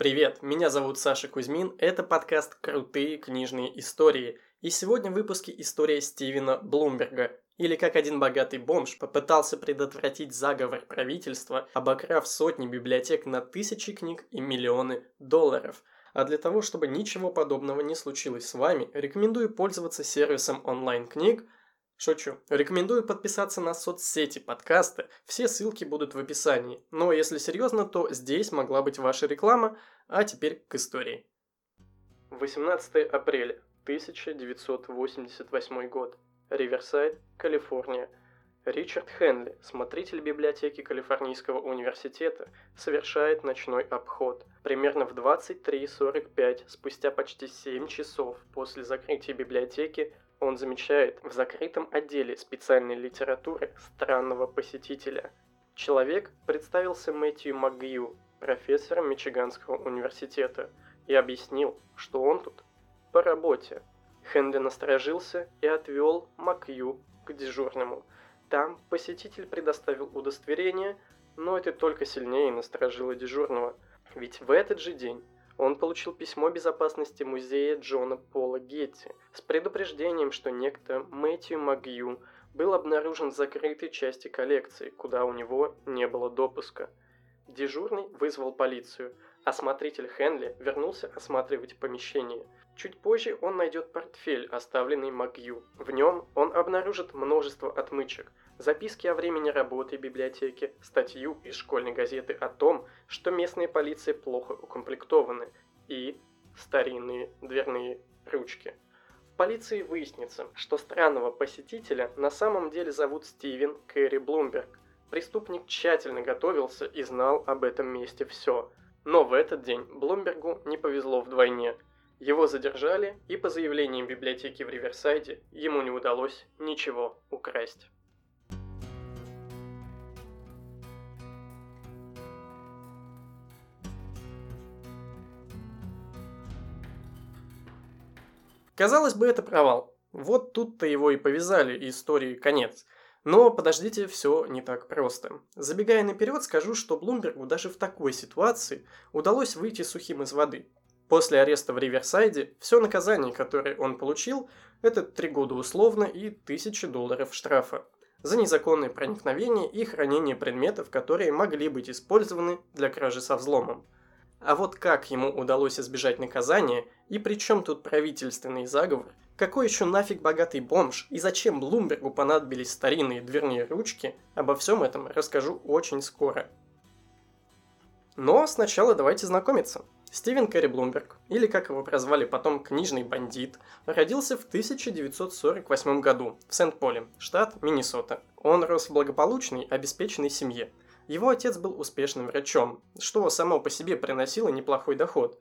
Привет, меня зовут Саша Кузьмин, это подкаст «Крутые книжные истории», и сегодня в выпуске история Стивена Блумберга, или как один богатый бомж попытался предотвратить заговор правительства, обокрав сотни библиотек на тысячи книг и миллионы долларов. А для того, чтобы ничего подобного не случилось с вами, рекомендую пользоваться сервисом онлайн-книг Шучу. Рекомендую подписаться на соцсети подкаста, все ссылки будут в описании. Но если серьезно, то здесь могла быть ваша реклама, а теперь к истории. 18 апреля 1988 год. Риверсайд, Калифорния. Ричард Хенли, смотритель библиотеки Калифорнийского университета, совершает ночной обход. Примерно в 23.45, спустя почти 7 часов после закрытия библиотеки, он замечает в закрытом отделе специальной литературы странного посетителя. Человек представился Мэтью МакГью, профессором Мичиганского университета, и объяснил, что он тут по работе. Хенли насторожился и отвел Макью к дежурному. Там посетитель предоставил удостоверение, но это только сильнее насторожило дежурного. Ведь в этот же день он получил письмо безопасности музея Джона Пола Гетти с предупреждением, что некто Мэтью Магью был обнаружен в закрытой части коллекции, куда у него не было допуска. Дежурный вызвал полицию, а смотритель Хенли вернулся осматривать помещение. Чуть позже он найдет портфель, оставленный Магью. В нем он обнаружит множество отмычек, записки о времени работы библиотеки, статью из школьной газеты о том, что местные полиции плохо укомплектованы, и старинные дверные ручки. В полиции выяснится, что странного посетителя на самом деле зовут Стивен Кэрри Блумберг. Преступник тщательно готовился и знал об этом месте все. Но в этот день Блумбергу не повезло вдвойне. Его задержали, и по заявлениям библиотеки в Риверсайде ему не удалось ничего украсть. Казалось бы, это провал. Вот тут-то его и повязали, и истории конец. Но подождите, все не так просто. Забегая наперед, скажу, что Блумбергу даже в такой ситуации удалось выйти сухим из воды. После ареста в Риверсайде все наказание, которое он получил, это три года условно и тысячи долларов штрафа за незаконное проникновение и хранение предметов, которые могли быть использованы для кражи со взломом. А вот как ему удалось избежать наказания, и при чем тут правительственный заговор, какой еще нафиг богатый бомж, и зачем Блумбергу понадобились старинные дверные ручки, обо всем этом расскажу очень скоро. Но сначала давайте знакомиться. Стивен Кэрри Блумберг, или как его прозвали потом книжный бандит, родился в 1948 году в Сент-Поле, штат Миннесота. Он рос в благополучной, обеспеченной семье – его отец был успешным врачом, что само по себе приносило неплохой доход.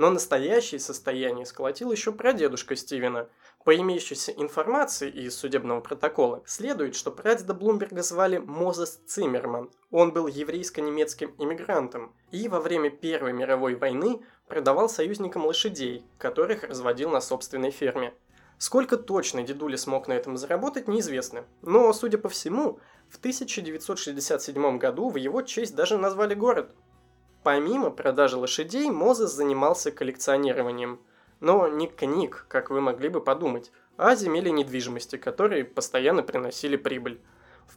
Но настоящее состояние сколотил еще прадедушка Стивена. По имеющейся информации из судебного протокола следует, что прадеда Блумберга звали Мозес Циммерман. Он был еврейско-немецким иммигрантом и во время Первой мировой войны продавал союзникам лошадей, которых разводил на собственной ферме. Сколько точно дедуля смог на этом заработать, неизвестно. Но, судя по всему, в 1967 году в его честь даже назвали город. Помимо продажи лошадей, Мозес занимался коллекционированием. Но не книг, как вы могли бы подумать, а земель недвижимости, которые постоянно приносили прибыль.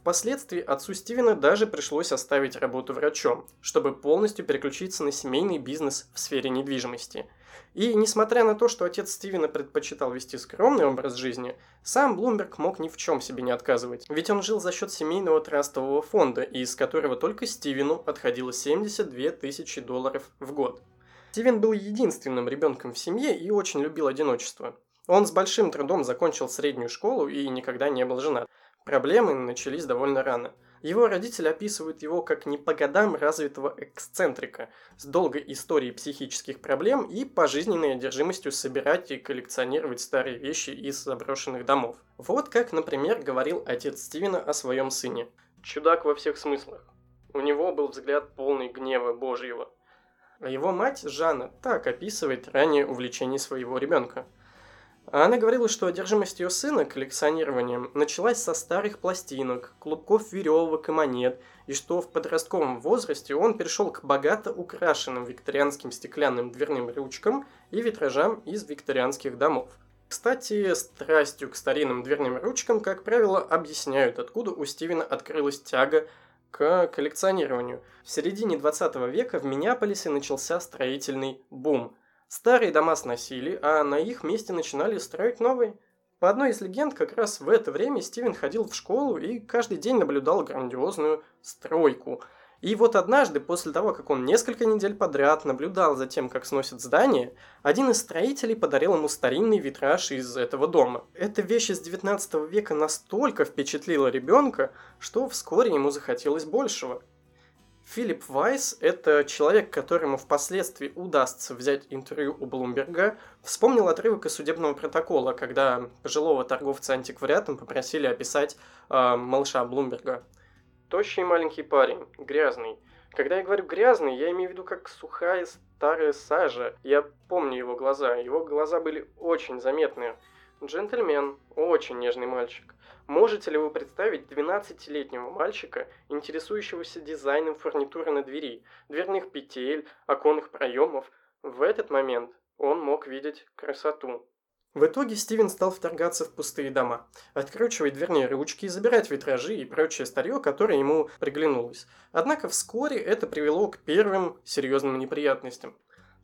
Впоследствии отцу Стивена даже пришлось оставить работу врачом, чтобы полностью переключиться на семейный бизнес в сфере недвижимости. И несмотря на то, что отец Стивена предпочитал вести скромный образ жизни, сам Блумберг мог ни в чем себе не отказывать, ведь он жил за счет семейного трастового фонда, из которого только Стивену отходило 72 тысячи долларов в год. Стивен был единственным ребенком в семье и очень любил одиночество. Он с большим трудом закончил среднюю школу и никогда не был женат. Проблемы начались довольно рано. Его родители описывают его как не по годам развитого эксцентрика с долгой историей психических проблем и пожизненной одержимостью собирать и коллекционировать старые вещи из заброшенных домов. Вот как, например, говорил отец Стивена о своем сыне. Чудак во всех смыслах. У него был взгляд полный гнева Божьего. А его мать Жанна так описывает ранее увлечение своего ребенка – Она говорила, что одержимость ее сына коллекционированием началась со старых пластинок, клубков веревок и монет, и что в подростковом возрасте он перешел к богато украшенным викторианским стеклянным дверным ручкам и витражам из викторианских домов. Кстати, страстью к старинным дверным ручкам, как правило, объясняют, откуда у Стивена открылась тяга к коллекционированию. В середине 20 века в Миннеаполисе начался строительный бум. Старые дома сносили, а на их месте начинали строить новые. По одной из легенд, как раз в это время Стивен ходил в школу и каждый день наблюдал грандиозную стройку – и вот однажды, после того, как он несколько недель подряд наблюдал за тем, как сносят здание, один из строителей подарил ему старинный витраж из этого дома. Эта вещь из 19 века настолько впечатлила ребенка, что вскоре ему захотелось большего. Филипп Вайс – это человек, которому впоследствии удастся взять интервью у Блумберга, вспомнил отрывок из судебного протокола, когда пожилого торговца антиквариатом попросили описать э, малыша Блумберга – Тощий маленький парень, грязный. Когда я говорю грязный, я имею в виду как сухая старая сажа. Я помню его глаза. Его глаза были очень заметные. Джентльмен, очень нежный мальчик. Можете ли вы представить 12-летнего мальчика, интересующегося дизайном фурнитуры на двери, дверных петель, оконных проемов? В этот момент он мог видеть красоту. В итоге Стивен стал вторгаться в пустые дома, откручивать дверные ручки, забирать витражи и прочее старье, которое ему приглянулось. Однако вскоре это привело к первым серьезным неприятностям.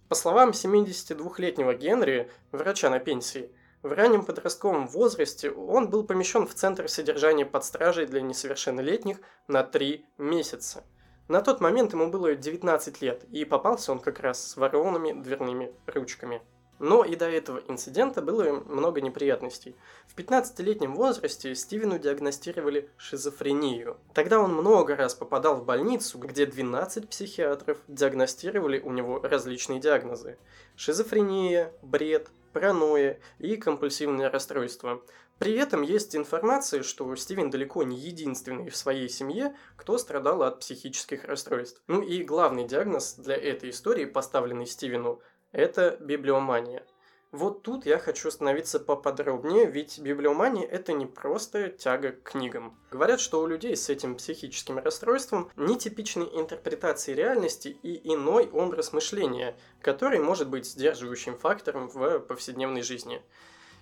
По словам 72-летнего Генри, врача на пенсии, в раннем подростковом возрасте он был помещен в центр содержания под стражей для несовершеннолетних на 3 месяца. На тот момент ему было 19 лет, и попался он как раз с ворованными дверными ручками. Но и до этого инцидента было много неприятностей. В 15-летнем возрасте Стивену диагностировали шизофрению. Тогда он много раз попадал в больницу, где 12 психиатров диагностировали у него различные диагнозы. Шизофрения, бред, паранойя и компульсивное расстройство. При этом есть информация, что Стивен далеко не единственный в своей семье, кто страдал от психических расстройств. Ну и главный диагноз для этой истории, поставленный Стивену, это библиомания. Вот тут я хочу остановиться поподробнее, ведь библиомания – это не просто тяга к книгам. Говорят, что у людей с этим психическим расстройством нетипичные интерпретации реальности и иной образ мышления, который может быть сдерживающим фактором в повседневной жизни.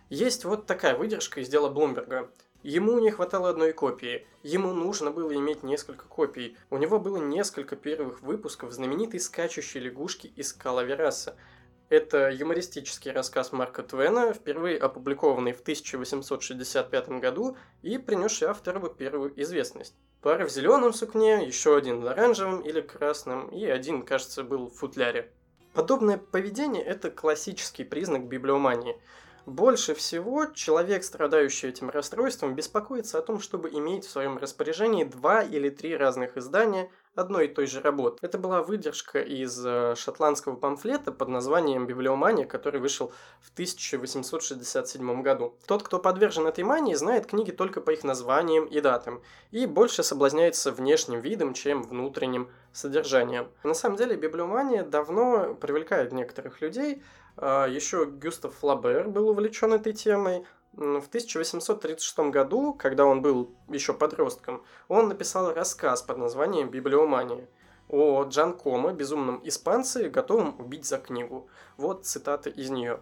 Есть вот такая выдержка из дела Блумберга. Ему не хватало одной копии. Ему нужно было иметь несколько копий. У него было несколько первых выпусков знаменитой скачущей лягушки из Калавераса – это юмористический рассказ Марка Твена, впервые опубликованный в 1865 году и принесший автору первую известность. Пара в зеленом сукне, еще один в оранжевом или красном, и один, кажется, был в футляре. Подобное поведение – это классический признак библиомании. Больше всего человек, страдающий этим расстройством, беспокоится о том, чтобы иметь в своем распоряжении два или три разных издания одной и той же работы. Это была выдержка из э, шотландского памфлета под названием «Библиомания», который вышел в 1867 году. Тот, кто подвержен этой мании, знает книги только по их названиям и датам, и больше соблазняется внешним видом, чем внутренним содержанием. На самом деле, библиомания давно привлекает некоторых людей. А, Еще Гюстав Флабер был увлечен этой темой, в 1836 году, когда он был еще подростком, он написал рассказ под названием «Библиомания» о Джан Кома, безумном испанце, готовом убить за книгу. Вот цитата из нее.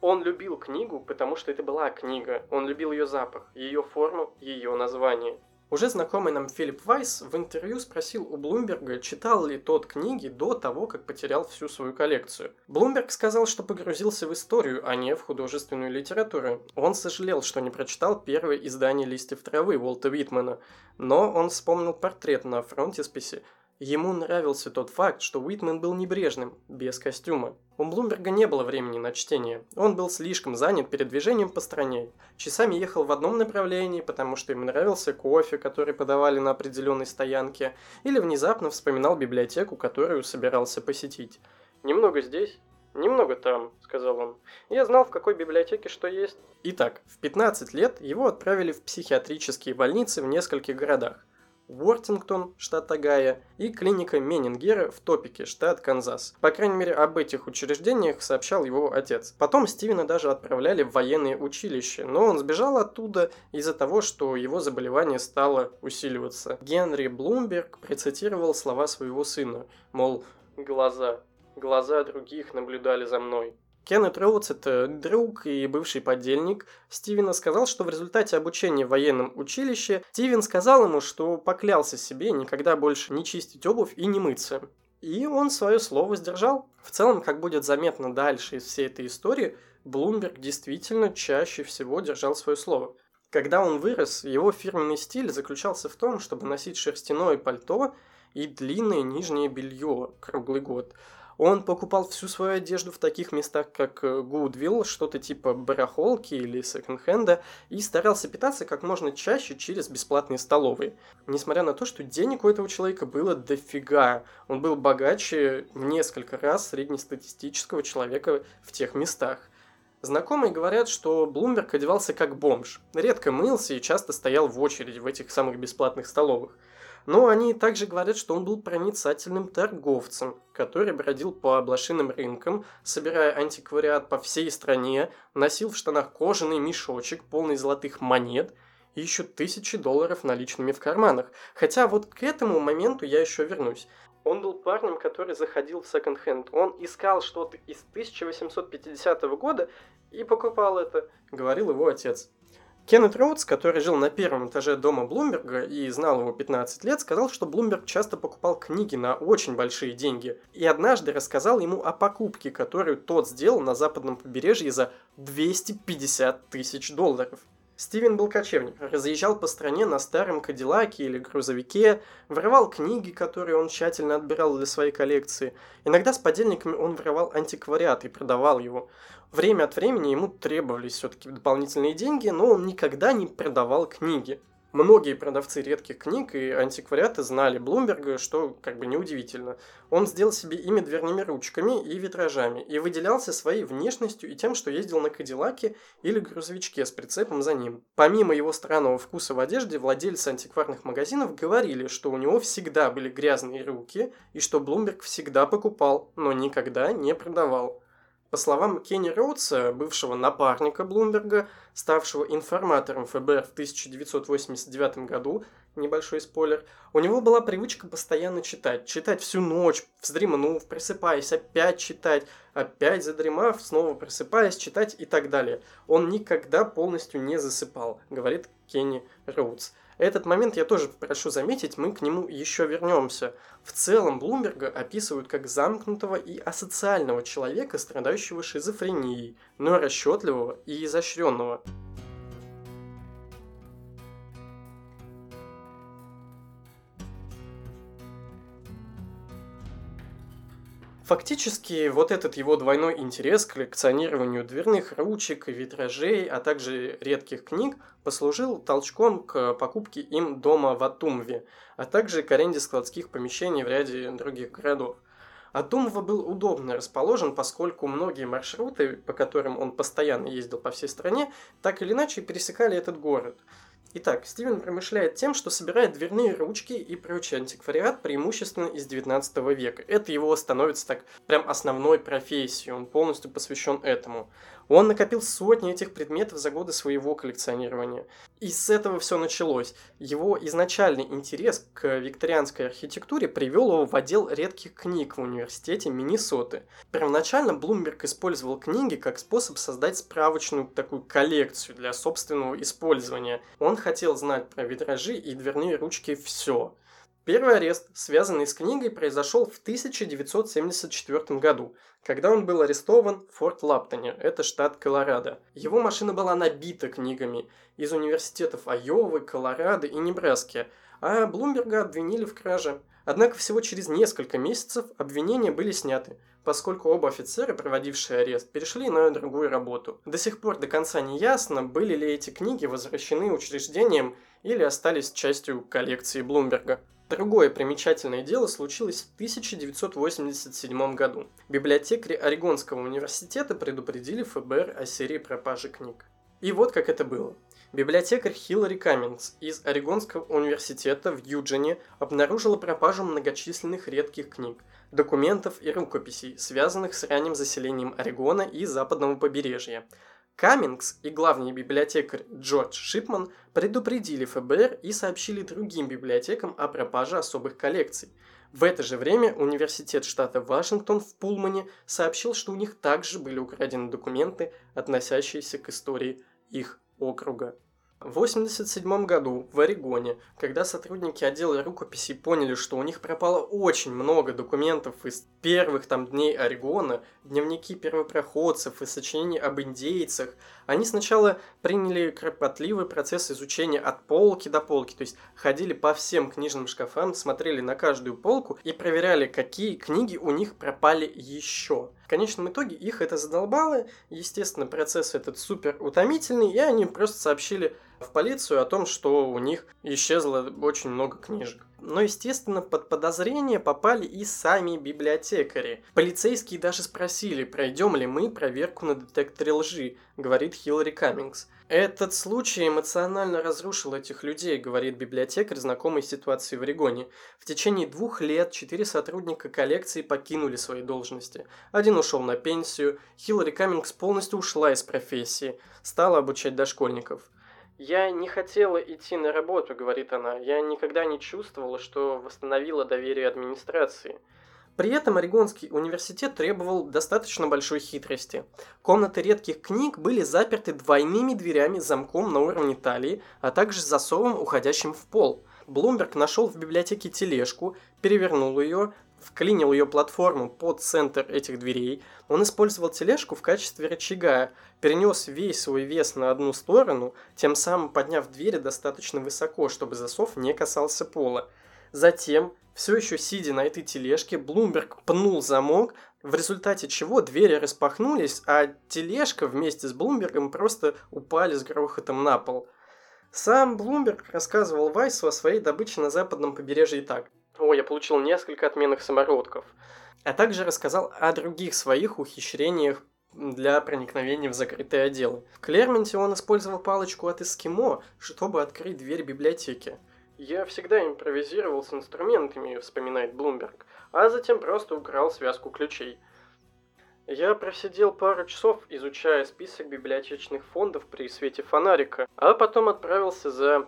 Он любил книгу, потому что это была книга. Он любил ее запах, ее форму, ее название. Уже знакомый нам Филипп Вайс в интервью спросил у Блумберга, читал ли тот книги до того, как потерял всю свою коллекцию. Блумберг сказал, что погрузился в историю, а не в художественную литературу. Он сожалел, что не прочитал первое издание «Листьев травы» Уолта Витмана, но он вспомнил портрет на фронтисписе – Ему нравился тот факт, что Уитмен был небрежным, без костюма. У Блумберга не было времени на чтение. Он был слишком занят передвижением по стране. Часами ехал в одном направлении, потому что ему нравился кофе, который подавали на определенной стоянке, или внезапно вспоминал библиотеку, которую собирался посетить. «Немного здесь, «Немного там», — сказал он. «Я знал, в какой библиотеке что есть». Итак, в 15 лет его отправили в психиатрические больницы в нескольких городах. Уортингтон, штат Огайо, и клиника Меннингера в Топике, штат Канзас. По крайней мере, об этих учреждениях сообщал его отец. Потом Стивена даже отправляли в военные училища, но он сбежал оттуда из-за того, что его заболевание стало усиливаться. Генри Блумберг процитировал слова своего сына, мол, «Глаза, глаза других наблюдали за мной». Кеннет Роудс, это друг и бывший подельник Стивена, сказал, что в результате обучения в военном училище Стивен сказал ему, что поклялся себе никогда больше не чистить обувь и не мыться. И он свое слово сдержал. В целом, как будет заметно дальше из всей этой истории, Блумберг действительно чаще всего держал свое слово. Когда он вырос, его фирменный стиль заключался в том, чтобы носить шерстяное пальто и длинное нижнее белье круглый год – он покупал всю свою одежду в таких местах, как Гудвилл, что-то типа барахолки или секонд-хенда, и старался питаться как можно чаще через бесплатные столовые. Несмотря на то, что денег у этого человека было дофига, он был богаче в несколько раз среднестатистического человека в тех местах. Знакомые говорят, что Блумберг одевался как бомж, редко мылся и часто стоял в очереди в этих самых бесплатных столовых. Но они также говорят, что он был проницательным торговцем, который бродил по блошиным рынкам, собирая антиквариат по всей стране, носил в штанах кожаный мешочек, полный золотых монет и еще тысячи долларов наличными в карманах. Хотя вот к этому моменту я еще вернусь. Он был парнем, который заходил в секонд-хенд. Он искал что-то из 1850 года и покупал это, говорил его отец. Кеннет Роудс, который жил на первом этаже дома Блумберга и знал его 15 лет, сказал, что Блумберг часто покупал книги на очень большие деньги. И однажды рассказал ему о покупке, которую тот сделал на западном побережье за 250 тысяч долларов. Стивен был кочевник, разъезжал по стране на старом кадиллаке или грузовике, воровал книги, которые он тщательно отбирал для своей коллекции. Иногда с подельниками он воровал антиквариат и продавал его. Время от времени ему требовались все-таки дополнительные деньги, но он никогда не продавал книги. Многие продавцы редких книг и антиквариаты знали Блумберга, что как бы неудивительно. Он сделал себе имя дверными ручками и витражами и выделялся своей внешностью и тем, что ездил на Кадиллаке или грузовичке с прицепом за ним. Помимо его странного вкуса в одежде, владельцы антикварных магазинов говорили, что у него всегда были грязные руки и что Блумберг всегда покупал, но никогда не продавал. По словам Кенни Роудса, бывшего напарника Блумберга, ставшего информатором ФБР в 1989 году, небольшой спойлер, у него была привычка постоянно читать. Читать всю ночь, вздремнув, просыпаясь, опять читать, опять задремав, снова просыпаясь, читать и так далее. Он никогда полностью не засыпал, говорит Кенни Роудс. Этот момент я тоже прошу заметить, мы к нему еще вернемся. В целом Блумберга описывают как замкнутого и асоциального человека, страдающего шизофренией, но расчетливого и изощренного. Фактически, вот этот его двойной интерес к коллекционированию дверных ручек, витражей, а также редких книг послужил толчком к покупке им дома в Атумве, а также к аренде складских помещений в ряде других городов. Атумва был удобно расположен, поскольку многие маршруты, по которым он постоянно ездил по всей стране, так или иначе пересекали этот город – Итак, Стивен промышляет тем, что собирает дверные ручки и прочий антиквариат преимущественно из 19 века. Это его становится так прям основной профессией, он полностью посвящен этому. Он накопил сотни этих предметов за годы своего коллекционирования. И с этого все началось. Его изначальный интерес к викторианской архитектуре привел его в отдел редких книг в университете Миннесоты. Первоначально Блумберг использовал книги как способ создать справочную такую коллекцию для собственного использования. Он хотел знать про витражи и дверные ручки все. Первый арест, связанный с книгой, произошел в 1974 году, когда он был арестован в Форт Лаптоне, это штат Колорадо. Его машина была набита книгами из университетов Айовы, Колорадо и Небраски, а Блумберга обвинили в краже. Однако всего через несколько месяцев обвинения были сняты, поскольку оба офицера, проводившие арест, перешли на другую работу. До сих пор до конца не ясно, были ли эти книги возвращены учреждением или остались частью коллекции Блумберга. Другое примечательное дело случилось в 1987 году. Библиотекари Орегонского университета предупредили ФБР о серии пропажи книг. И вот как это было. Библиотекарь Хиллари Каммингс из Орегонского университета в Юджине обнаружила пропажу многочисленных редких книг, документов и рукописей, связанных с ранним заселением Орегона и западного побережья. Каммингс и главный библиотекарь Джордж Шипман предупредили ФБР и сообщили другим библиотекам о пропаже особых коллекций. В это же время Университет штата Вашингтон в Пулмане сообщил, что у них также были украдены документы, относящиеся к истории их округа. В 1987 году в Орегоне, когда сотрудники отдела рукописей поняли, что у них пропало очень много документов из первых там дней Орегона, дневники первопроходцев и сочинений об индейцах, они сначала приняли кропотливый процесс изучения от полки до полки, то есть ходили по всем книжным шкафам, смотрели на каждую полку и проверяли, какие книги у них пропали еще. В конечном итоге их это задолбало, естественно, процесс этот супер утомительный, и они просто сообщили в полицию о том, что у них исчезло очень много книжек. Но, естественно, под подозрение попали и сами библиотекари. Полицейские даже спросили, пройдем ли мы проверку на детекторе лжи, говорит Хиллари Каммингс. Этот случай эмоционально разрушил этих людей, говорит библиотекарь, знакомый с ситуацией в Орегоне. В течение двух лет четыре сотрудника коллекции покинули свои должности. Один ушел на пенсию, Хиллари Каммингс полностью ушла из профессии, стала обучать дошкольников. «Я не хотела идти на работу», — говорит она. «Я никогда не чувствовала, что восстановила доверие администрации». При этом Орегонский университет требовал достаточно большой хитрости. Комнаты редких книг были заперты двойными дверями с замком на уровне талии, а также засовом, уходящим в пол. Блумберг нашел в библиотеке тележку, перевернул ее, вклинил ее платформу под центр этих дверей. Он использовал тележку в качестве рычага, перенес весь свой вес на одну сторону, тем самым подняв двери достаточно высоко, чтобы засов не касался пола. Затем, все еще сидя на этой тележке, Блумберг пнул замок, в результате чего двери распахнулись, а тележка вместе с Блумбергом просто упали с грохотом на пол. Сам Блумберг рассказывал Вайсу о своей добыче на западном побережье так. «О, я получил несколько отменных самородков», а также рассказал о других своих ухищрениях для проникновения в закрытые отделы. В Клерменте он использовал палочку от эскимо, чтобы открыть дверь библиотеки. «Я всегда импровизировал с инструментами», — вспоминает Блумберг, а затем просто украл связку ключей. Я просидел пару часов, изучая список библиотечных фондов при свете фонарика, а потом отправился за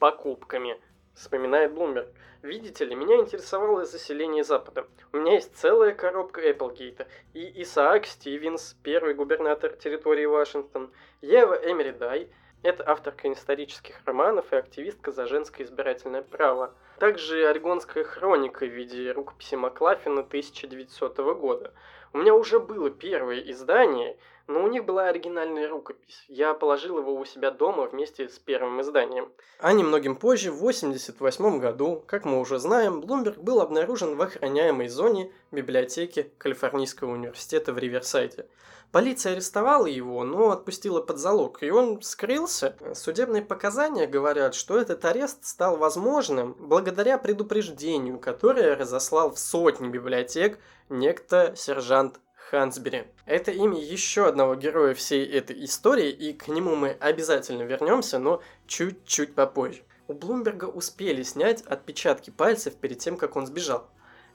покупками, вспоминает Блумберг. Видите ли, меня интересовало заселение Запада. У меня есть целая коробка Эпплгейта. И Исаак Стивенс, первый губернатор территории Вашингтон, Ева Эмери Дай, это авторка исторических романов и активистка за женское избирательное право. Также Орегонская хроника в виде рукописи Маклафина 1900 года. У меня уже было первое издание, но у них была оригинальная рукопись. Я положил его у себя дома вместе с первым изданием. А немногим позже, в 1988 году, как мы уже знаем, Блумберг был обнаружен в охраняемой зоне библиотеки Калифорнийского университета в Риверсайде. Полиция арестовала его, но отпустила под залог, и он скрылся. Судебные показания говорят, что этот арест стал возможным благодаря предупреждению, которое разослал в сотни библиотек некто сержант Хансбери. Это имя еще одного героя всей этой истории, и к нему мы обязательно вернемся, но чуть-чуть попозже. У Блумберга успели снять отпечатки пальцев перед тем, как он сбежал.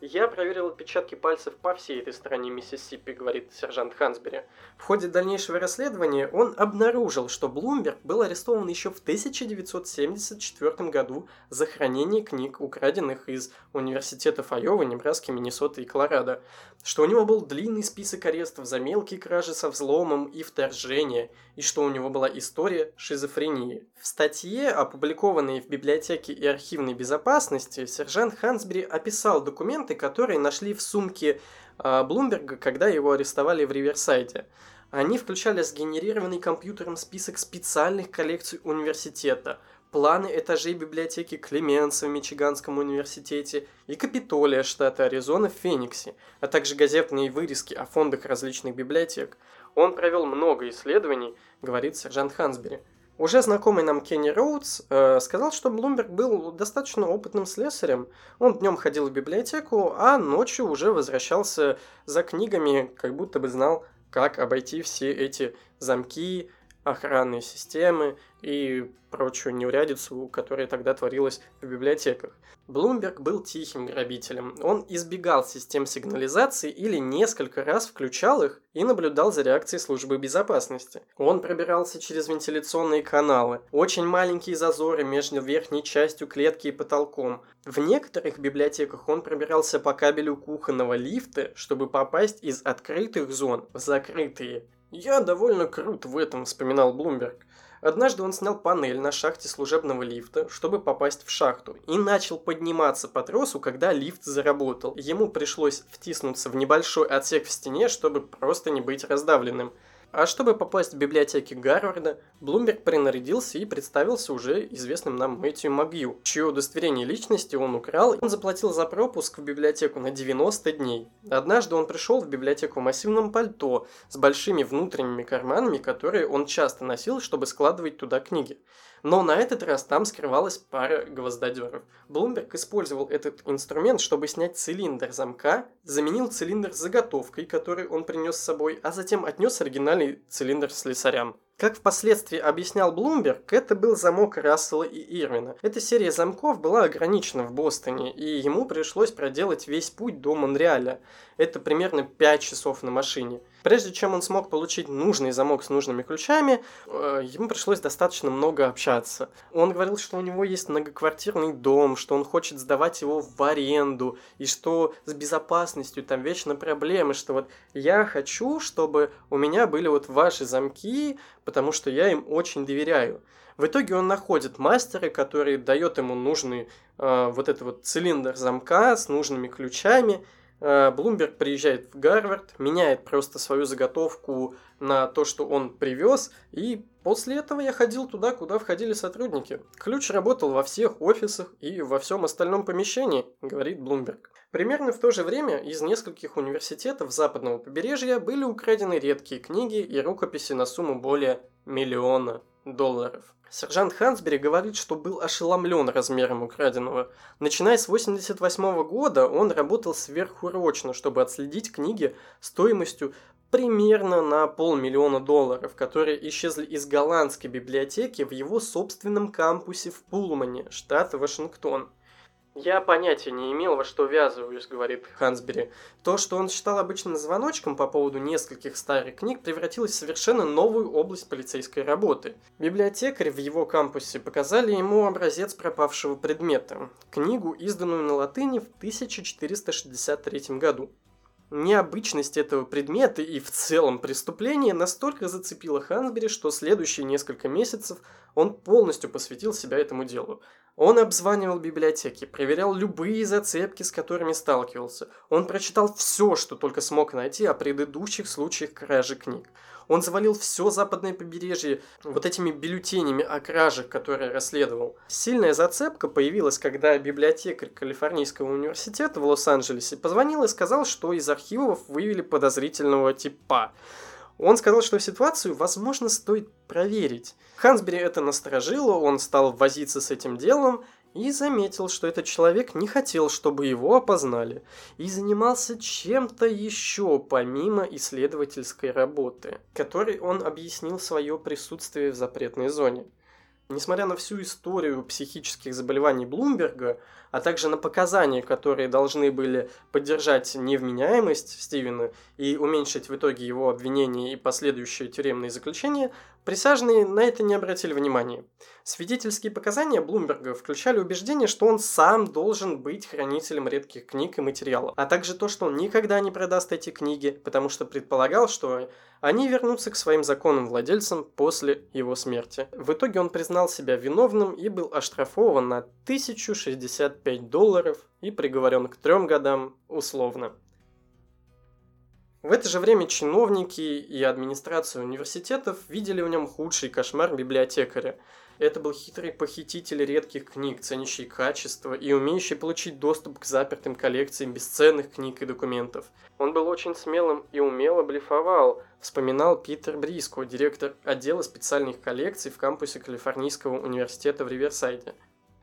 «Я проверил отпечатки пальцев по всей этой стране Миссисипи», — говорит сержант Хансбери. В ходе дальнейшего расследования он обнаружил, что Блумберг был арестован еще в 1974 году за хранение книг, украденных из университетов Айовы, Небраски, Миннесоты и Колорадо, что у него был длинный список арестов за мелкие кражи со взломом и вторжение, и что у него была история шизофрении. В статье, опубликованной в библиотеке и архивной безопасности, сержант Хансбери описал документы, которые нашли в сумке э, Блумберга, когда его арестовали в Риверсайде. Они включали сгенерированный компьютером список специальных коллекций университета, планы этажей библиотеки Клеменса в Мичиганском университете и Капитолия штата Аризона в Фениксе, а также газетные вырезки о фондах различных библиотек. Он провел много исследований, говорит сержант Хансбери. Уже знакомый нам Кенни Роудс э, сказал, что Блумберг был достаточно опытным слесарем. Он днем ходил в библиотеку, а ночью уже возвращался за книгами, как будто бы знал, как обойти все эти замки, охранные системы и прочую неурядицу, которая тогда творилась в библиотеках. Блумберг был тихим грабителем. Он избегал систем сигнализации или несколько раз включал их и наблюдал за реакцией службы безопасности. Он пробирался через вентиляционные каналы, очень маленькие зазоры между верхней частью клетки и потолком. В некоторых библиотеках он пробирался по кабелю кухонного лифта, чтобы попасть из открытых зон в закрытые. «Я довольно крут в этом», — вспоминал Блумберг. Однажды он снял панель на шахте служебного лифта, чтобы попасть в шахту, и начал подниматься по тросу, когда лифт заработал. Ему пришлось втиснуться в небольшой отсек в стене, чтобы просто не быть раздавленным. А чтобы попасть в библиотеки Гарварда, Блумберг принарядился и представился уже известным нам Мэтью Магью, чье удостоверение личности он украл, он заплатил за пропуск в библиотеку на 90 дней. Однажды он пришел в библиотеку в массивном пальто с большими внутренними карманами, которые он часто носил, чтобы складывать туда книги. Но на этот раз там скрывалась пара гвоздодеров. Блумберг использовал этот инструмент, чтобы снять цилиндр замка, заменил цилиндр заготовкой, который он принес с собой, а затем отнес оригинальный цилиндр слесарям. Как впоследствии объяснял Блумберг, это был замок Рассела и Ирвина. Эта серия замков была ограничена в Бостоне, и ему пришлось проделать весь путь до Монреаля. Это примерно 5 часов на машине. Прежде чем он смог получить нужный замок с нужными ключами, э, ему пришлось достаточно много общаться. Он говорил, что у него есть многоквартирный дом, что он хочет сдавать его в аренду, и что с безопасностью там вечно проблемы, что вот я хочу, чтобы у меня были вот ваши замки, потому что я им очень доверяю. В итоге он находит мастера, который дает ему нужный э, вот этот вот цилиндр замка с нужными ключами. Э, Блумберг приезжает в Гарвард, меняет просто свою заготовку на то, что он привез, и после этого я ходил туда, куда входили сотрудники. Ключ работал во всех офисах и во всем остальном помещении, говорит Блумберг. Примерно в то же время из нескольких университетов западного побережья были украдены редкие книги и рукописи на сумму более миллиона долларов. Сержант Хансбери говорит, что был ошеломлен размером украденного. Начиная с 1988 года он работал сверхурочно, чтобы отследить книги стоимостью примерно на полмиллиона долларов, которые исчезли из голландской библиотеки в его собственном кампусе в Пулмане, штат Вашингтон. «Я понятия не имел, во что ввязываюсь», — говорит Хансбери. То, что он считал обычным звоночком по поводу нескольких старых книг, превратилось в совершенно новую область полицейской работы. Библиотекарь в его кампусе показали ему образец пропавшего предмета – книгу, изданную на латыни в 1463 году. Необычность этого предмета и в целом преступления настолько зацепила Хансбери, что следующие несколько месяцев он полностью посвятил себя этому делу. Он обзванивал библиотеки, проверял любые зацепки, с которыми сталкивался. Он прочитал все, что только смог найти о предыдущих случаях кражи книг. Он завалил все западное побережье вот этими бюллетенями о кражах, которые расследовал. Сильная зацепка появилась, когда библиотекарь Калифорнийского университета в Лос-Анджелесе позвонил и сказал, что из архивов вывели подозрительного типа. Он сказал, что ситуацию, возможно, стоит проверить. Хансбери это насторожило, он стал возиться с этим делом и заметил, что этот человек не хотел, чтобы его опознали, и занимался чем-то еще помимо исследовательской работы, которой он объяснил свое присутствие в запретной зоне. Несмотря на всю историю психических заболеваний Блумберга, а также на показания, которые должны были поддержать невменяемость Стивена и уменьшить в итоге его обвинения и последующее тюремное заключение, Присяжные на это не обратили внимания. Свидетельские показания Блумберга включали убеждение, что он сам должен быть хранителем редких книг и материалов, а также то, что он никогда не продаст эти книги, потому что предполагал, что они вернутся к своим законным владельцам после его смерти. В итоге он признал себя виновным и был оштрафован на 1065 долларов и приговорен к трем годам условно. В это же время чиновники и администрация университетов видели в нем худший кошмар библиотекаря. Это был хитрый похититель редких книг, ценящий качество и умеющий получить доступ к запертым коллекциям бесценных книг и документов. Он был очень смелым и умело блефовал, вспоминал Питер Бриско, директор отдела специальных коллекций в кампусе Калифорнийского университета в Риверсайде.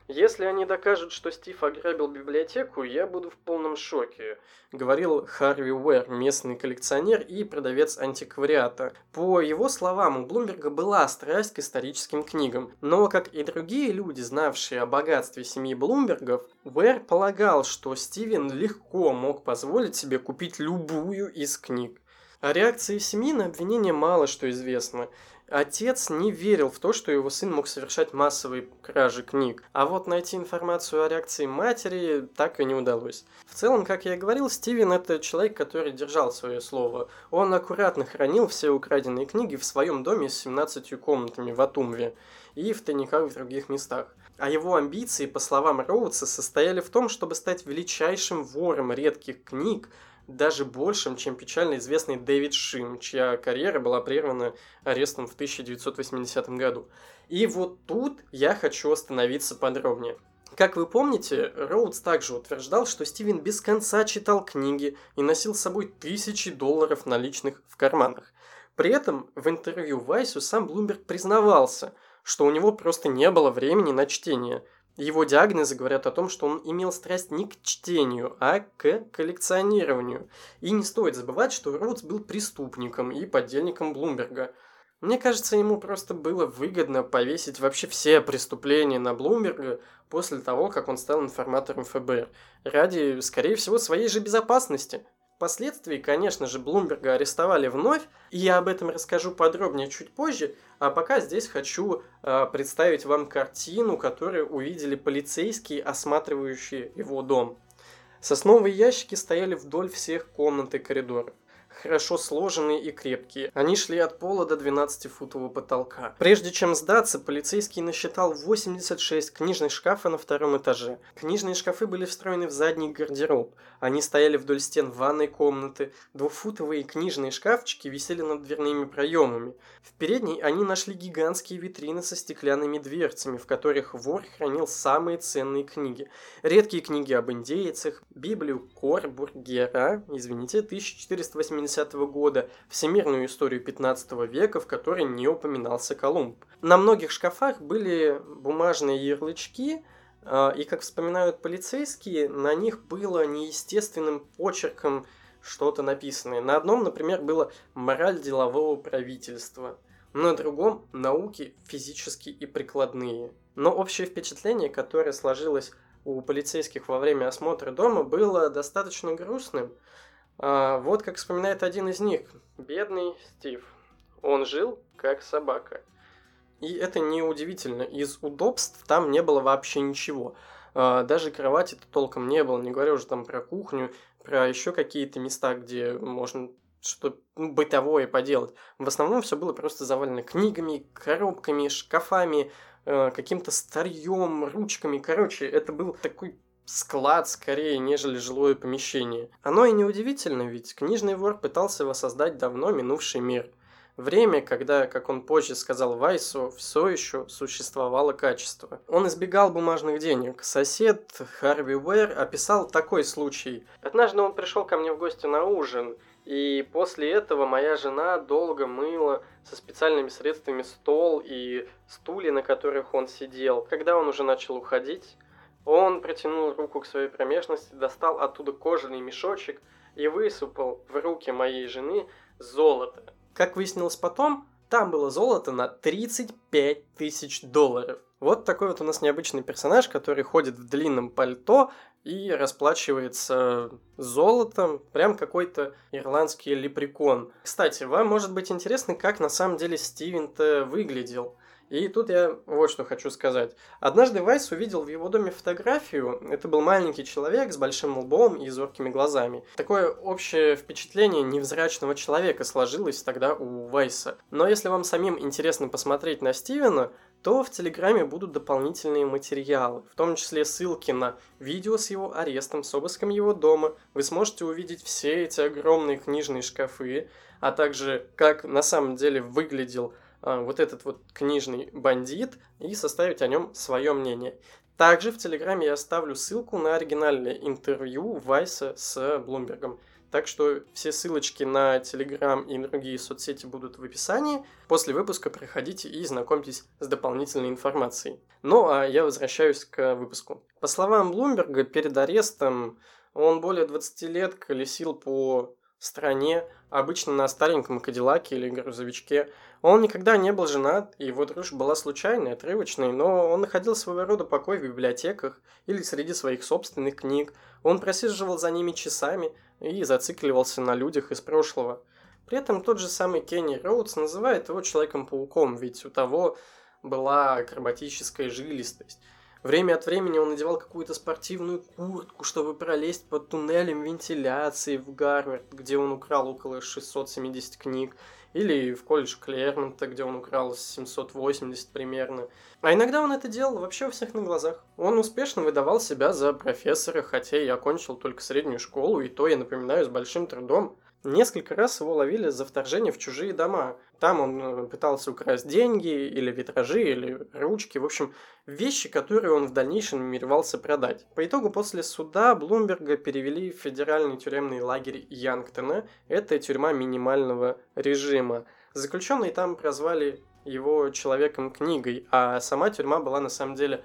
Если они докажут, что Стив ограбил библиотеку, я буду в полном шоке, говорил Харви Уэр, местный коллекционер и продавец антиквариата. По его словам, у Блумберга была страсть к историческим книгам, но, как и другие люди, знавшие о богатстве семьи Блумбергов, Уэр полагал, что Стивен легко мог позволить себе купить любую из книг. О реакции семьи на обвинение мало что известно. Отец не верил в то, что его сын мог совершать массовые кражи книг, а вот найти информацию о реакции матери так и не удалось. В целом, как я и говорил, Стивен – это человек, который держал свое слово. Он аккуратно хранил все украденные книги в своем доме с 17 комнатами в Атумве и в тайниках в других местах. А его амбиции, по словам Роудса, состояли в том, чтобы стать величайшим вором редких книг, даже большим, чем печально известный Дэвид Шим, чья карьера была прервана арестом в 1980 году. И вот тут я хочу остановиться подробнее. Как вы помните, Роудс также утверждал, что Стивен без конца читал книги и носил с собой тысячи долларов наличных в карманах. При этом в интервью Вайсу сам Блумберг признавался, что у него просто не было времени на чтение, его диагнозы говорят о том, что он имел страсть не к чтению, а к коллекционированию. И не стоит забывать, что Роудс был преступником и подельником Блумберга. Мне кажется, ему просто было выгодно повесить вообще все преступления на Блумберга после того, как он стал информатором ФБР. Ради, скорее всего, своей же безопасности. Впоследствии, конечно же, Блумберга арестовали вновь, и я об этом расскажу подробнее чуть позже, а пока здесь хочу э, представить вам картину, которую увидели полицейские, осматривающие его дом. Сосновые ящики стояли вдоль всех комнат и коридоров хорошо сложенные и крепкие. Они шли от пола до 12-футового потолка. Прежде чем сдаться, полицейский насчитал 86 книжных шкафов на втором этаже. Книжные шкафы были встроены в задний гардероб. Они стояли вдоль стен ванной комнаты. Двухфутовые книжные шкафчики висели над дверными проемами. В передней они нашли гигантские витрины со стеклянными дверцами, в которых вор хранил самые ценные книги. Редкие книги об индейцах, Библию Корбургера, извините, 1480 года, всемирную историю 15 века, в которой не упоминался Колумб. На многих шкафах были бумажные ярлычки, а, и, как вспоминают полицейские, на них было неестественным почерком что-то написанное. На одном, например, было «Мораль делового правительства», на другом «Науки физические и прикладные». Но общее впечатление, которое сложилось у полицейских во время осмотра дома, было достаточно грустным. А, вот как вспоминает один из них. Бедный Стив. Он жил как собака. И это неудивительно. Из удобств там не было вообще ничего. А, даже кровати-то толком не было, не говоря уже там про кухню, про еще какие-то места, где можно что ну, бытовое поделать. В основном все было просто завалено книгами, коробками, шкафами, э, каким-то старьем, ручками. Короче, это был такой склад скорее, нежели жилое помещение. Оно и неудивительно, ведь книжный вор пытался воссоздать давно минувший мир – Время, когда, как он позже сказал Вайсу, все еще существовало качество. Он избегал бумажных денег. Сосед Харви Уэр описал такой случай. Однажды он пришел ко мне в гости на ужин, и после этого моя жена долго мыла со специальными средствами стол и стулья, на которых он сидел. Когда он уже начал уходить, он протянул руку к своей промежности, достал оттуда кожаный мешочек и высыпал в руки моей жены золото. Как выяснилось потом, там было золото на 35 тысяч долларов. Вот такой вот у нас необычный персонаж, который ходит в длинном пальто и расплачивается золотом, прям какой-то ирландский лепрекон. Кстати, вам может быть интересно, как на самом деле Стивен-то выглядел. И тут я вот что хочу сказать. Однажды Вайс увидел в его доме фотографию. Это был маленький человек с большим лбом и зоркими глазами. Такое общее впечатление невзрачного человека сложилось тогда у Вайса. Но если вам самим интересно посмотреть на Стивена, то в Телеграме будут дополнительные материалы, в том числе ссылки на видео с его арестом, с обыском его дома. Вы сможете увидеть все эти огромные книжные шкафы, а также как на самом деле выглядел вот этот вот книжный бандит и составить о нем свое мнение. Также в Телеграме я оставлю ссылку на оригинальное интервью Вайса с Блумбергом. Так что все ссылочки на Telegram и другие соцсети будут в описании. После выпуска приходите и знакомьтесь с дополнительной информацией. Ну а я возвращаюсь к выпуску. По словам Блумберга, перед арестом он более 20 лет колесил по стране, обычно на стареньком кадиллаке или грузовичке. Он никогда не был женат, и его дружба была случайной, отрывочной, но он находил своего рода покой в библиотеках или среди своих собственных книг. Он просиживал за ними часами и зацикливался на людях из прошлого. При этом тот же самый Кенни Роудс называет его Человеком-пауком, ведь у того была акробатическая жилистость. Время от времени он надевал какую-то спортивную куртку, чтобы пролезть под туннелем вентиляции в Гарвард, где он украл около 670 книг, или в колледж Клермонта, где он украл 780 примерно. А иногда он это делал вообще у всех на глазах. Он успешно выдавал себя за профессора, хотя и окончил только среднюю школу, и то, я напоминаю, с большим трудом. Несколько раз его ловили за вторжение в чужие дома. Там он э, пытался украсть деньги, или витражи, или ручки. В общем, вещи, которые он в дальнейшем намеревался продать. По итогу после суда Блумберга перевели в федеральный тюремный лагерь Янгтона. Это тюрьма минимального режима. Заключенные там прозвали его человеком-книгой, а сама тюрьма была на самом деле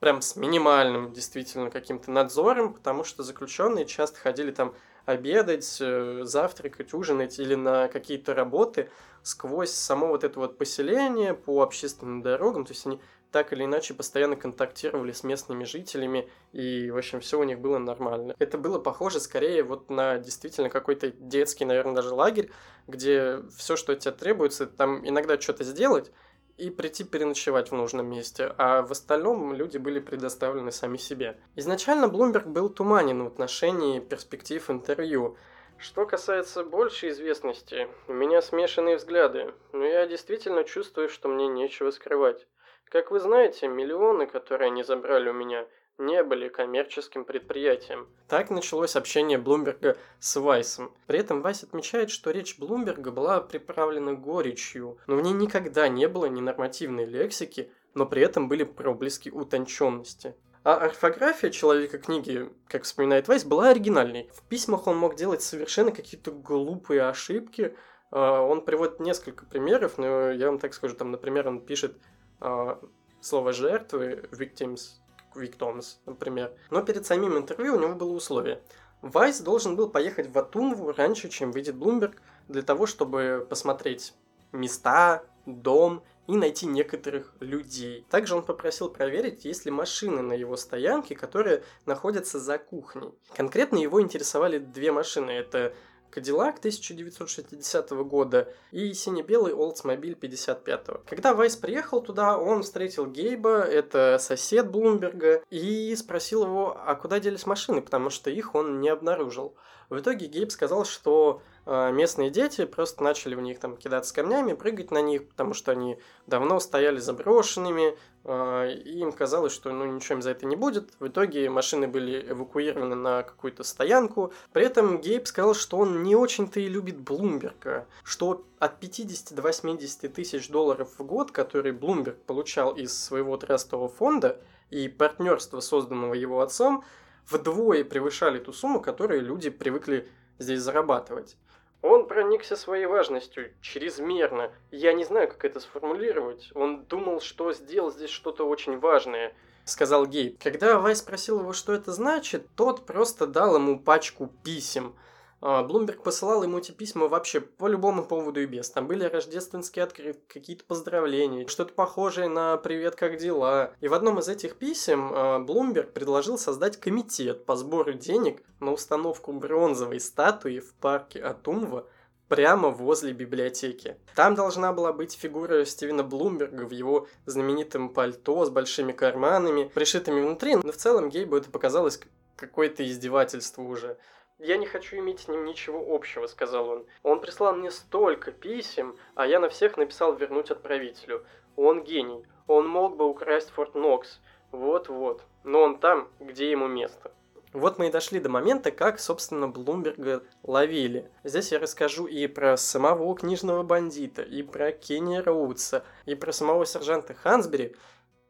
прям с минимальным действительно каким-то надзором, потому что заключенные часто ходили там обедать, э, завтракать, ужинать или на какие-то работы сквозь само вот это вот поселение по общественным дорогам, то есть они так или иначе постоянно контактировали с местными жителями, и, в общем, все у них было нормально. Это было похоже скорее вот на действительно какой-то детский, наверное, даже лагерь, где все, что от тебя требуется, там иногда что-то сделать, и прийти переночевать в нужном месте, а в остальном люди были предоставлены сами себе. Изначально Блумберг был туманен в отношении перспектив интервью. Что касается большей известности, у меня смешанные взгляды, но я действительно чувствую, что мне нечего скрывать. Как вы знаете, миллионы, которые они забрали у меня, не были коммерческим предприятием. Так началось общение Блумберга с Вайсом. При этом Вайс отмечает, что речь Блумберга была приправлена горечью, но в ней никогда не было ненормативной лексики, но при этом были проблески утонченности. А орфография человека книги, как вспоминает Вайс, была оригинальной. В письмах он мог делать совершенно какие-то глупые ошибки. А, он приводит несколько примеров, но я вам так скажу, там, например, он пишет а, слово жертвы, victims, Виктомс, например. Но перед самим интервью у него было условие. Вайс должен был поехать в Атумву раньше, чем выйдет Блумберг, для того, чтобы посмотреть места, дом и найти некоторых людей. Также он попросил проверить, есть ли машины на его стоянке, которые находятся за кухней. Конкретно его интересовали две машины. Это Кадиллак 1960 года и сине-белый Oldsmobile 55 -го. Когда Вайс приехал туда, он встретил Гейба, это сосед Блумберга, и спросил его, а куда делись машины, потому что их он не обнаружил. В итоге Гейб сказал, что местные дети просто начали в них там кидаться камнями, прыгать на них, потому что они давно стояли заброшенными, э, и им казалось, что ну ничего им за это не будет. В итоге машины были эвакуированы на какую-то стоянку. При этом Гейб сказал, что он не очень-то и любит Блумберга, что от 50 до 80 тысяч долларов в год, которые Блумберг получал из своего трастового фонда и партнерства, созданного его отцом, вдвое превышали ту сумму, которую люди привыкли здесь зарабатывать. Он проникся своей важностью чрезмерно. Я не знаю, как это сформулировать. Он думал, что сделал здесь что-то очень важное, сказал Гейб. Когда Вай спросил его, что это значит, тот просто дал ему пачку писем – Блумберг посылал ему эти письма вообще по любому поводу и без. Там были рождественские открытки, какие-то поздравления, что-то похожее на «Привет, как дела?». И в одном из этих писем а, Блумберг предложил создать комитет по сбору денег на установку бронзовой статуи в парке Атумва прямо возле библиотеки. Там должна была быть фигура Стивена Блумберга в его знаменитом пальто с большими карманами, пришитыми внутри, но в целом Гейбу это показалось какое-то издевательство уже. «Я не хочу иметь с ним ничего общего», — сказал он. «Он прислал мне столько писем, а я на всех написал вернуть отправителю. Он гений. Он мог бы украсть Форт Нокс. Вот-вот. Но он там, где ему место». Вот мы и дошли до момента, как, собственно, Блумберга ловили. Здесь я расскажу и про самого книжного бандита, и про Кенни Роудса, и про самого сержанта Хансбери.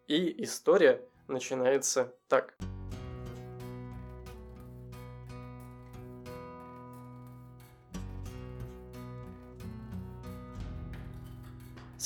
И история начинается так.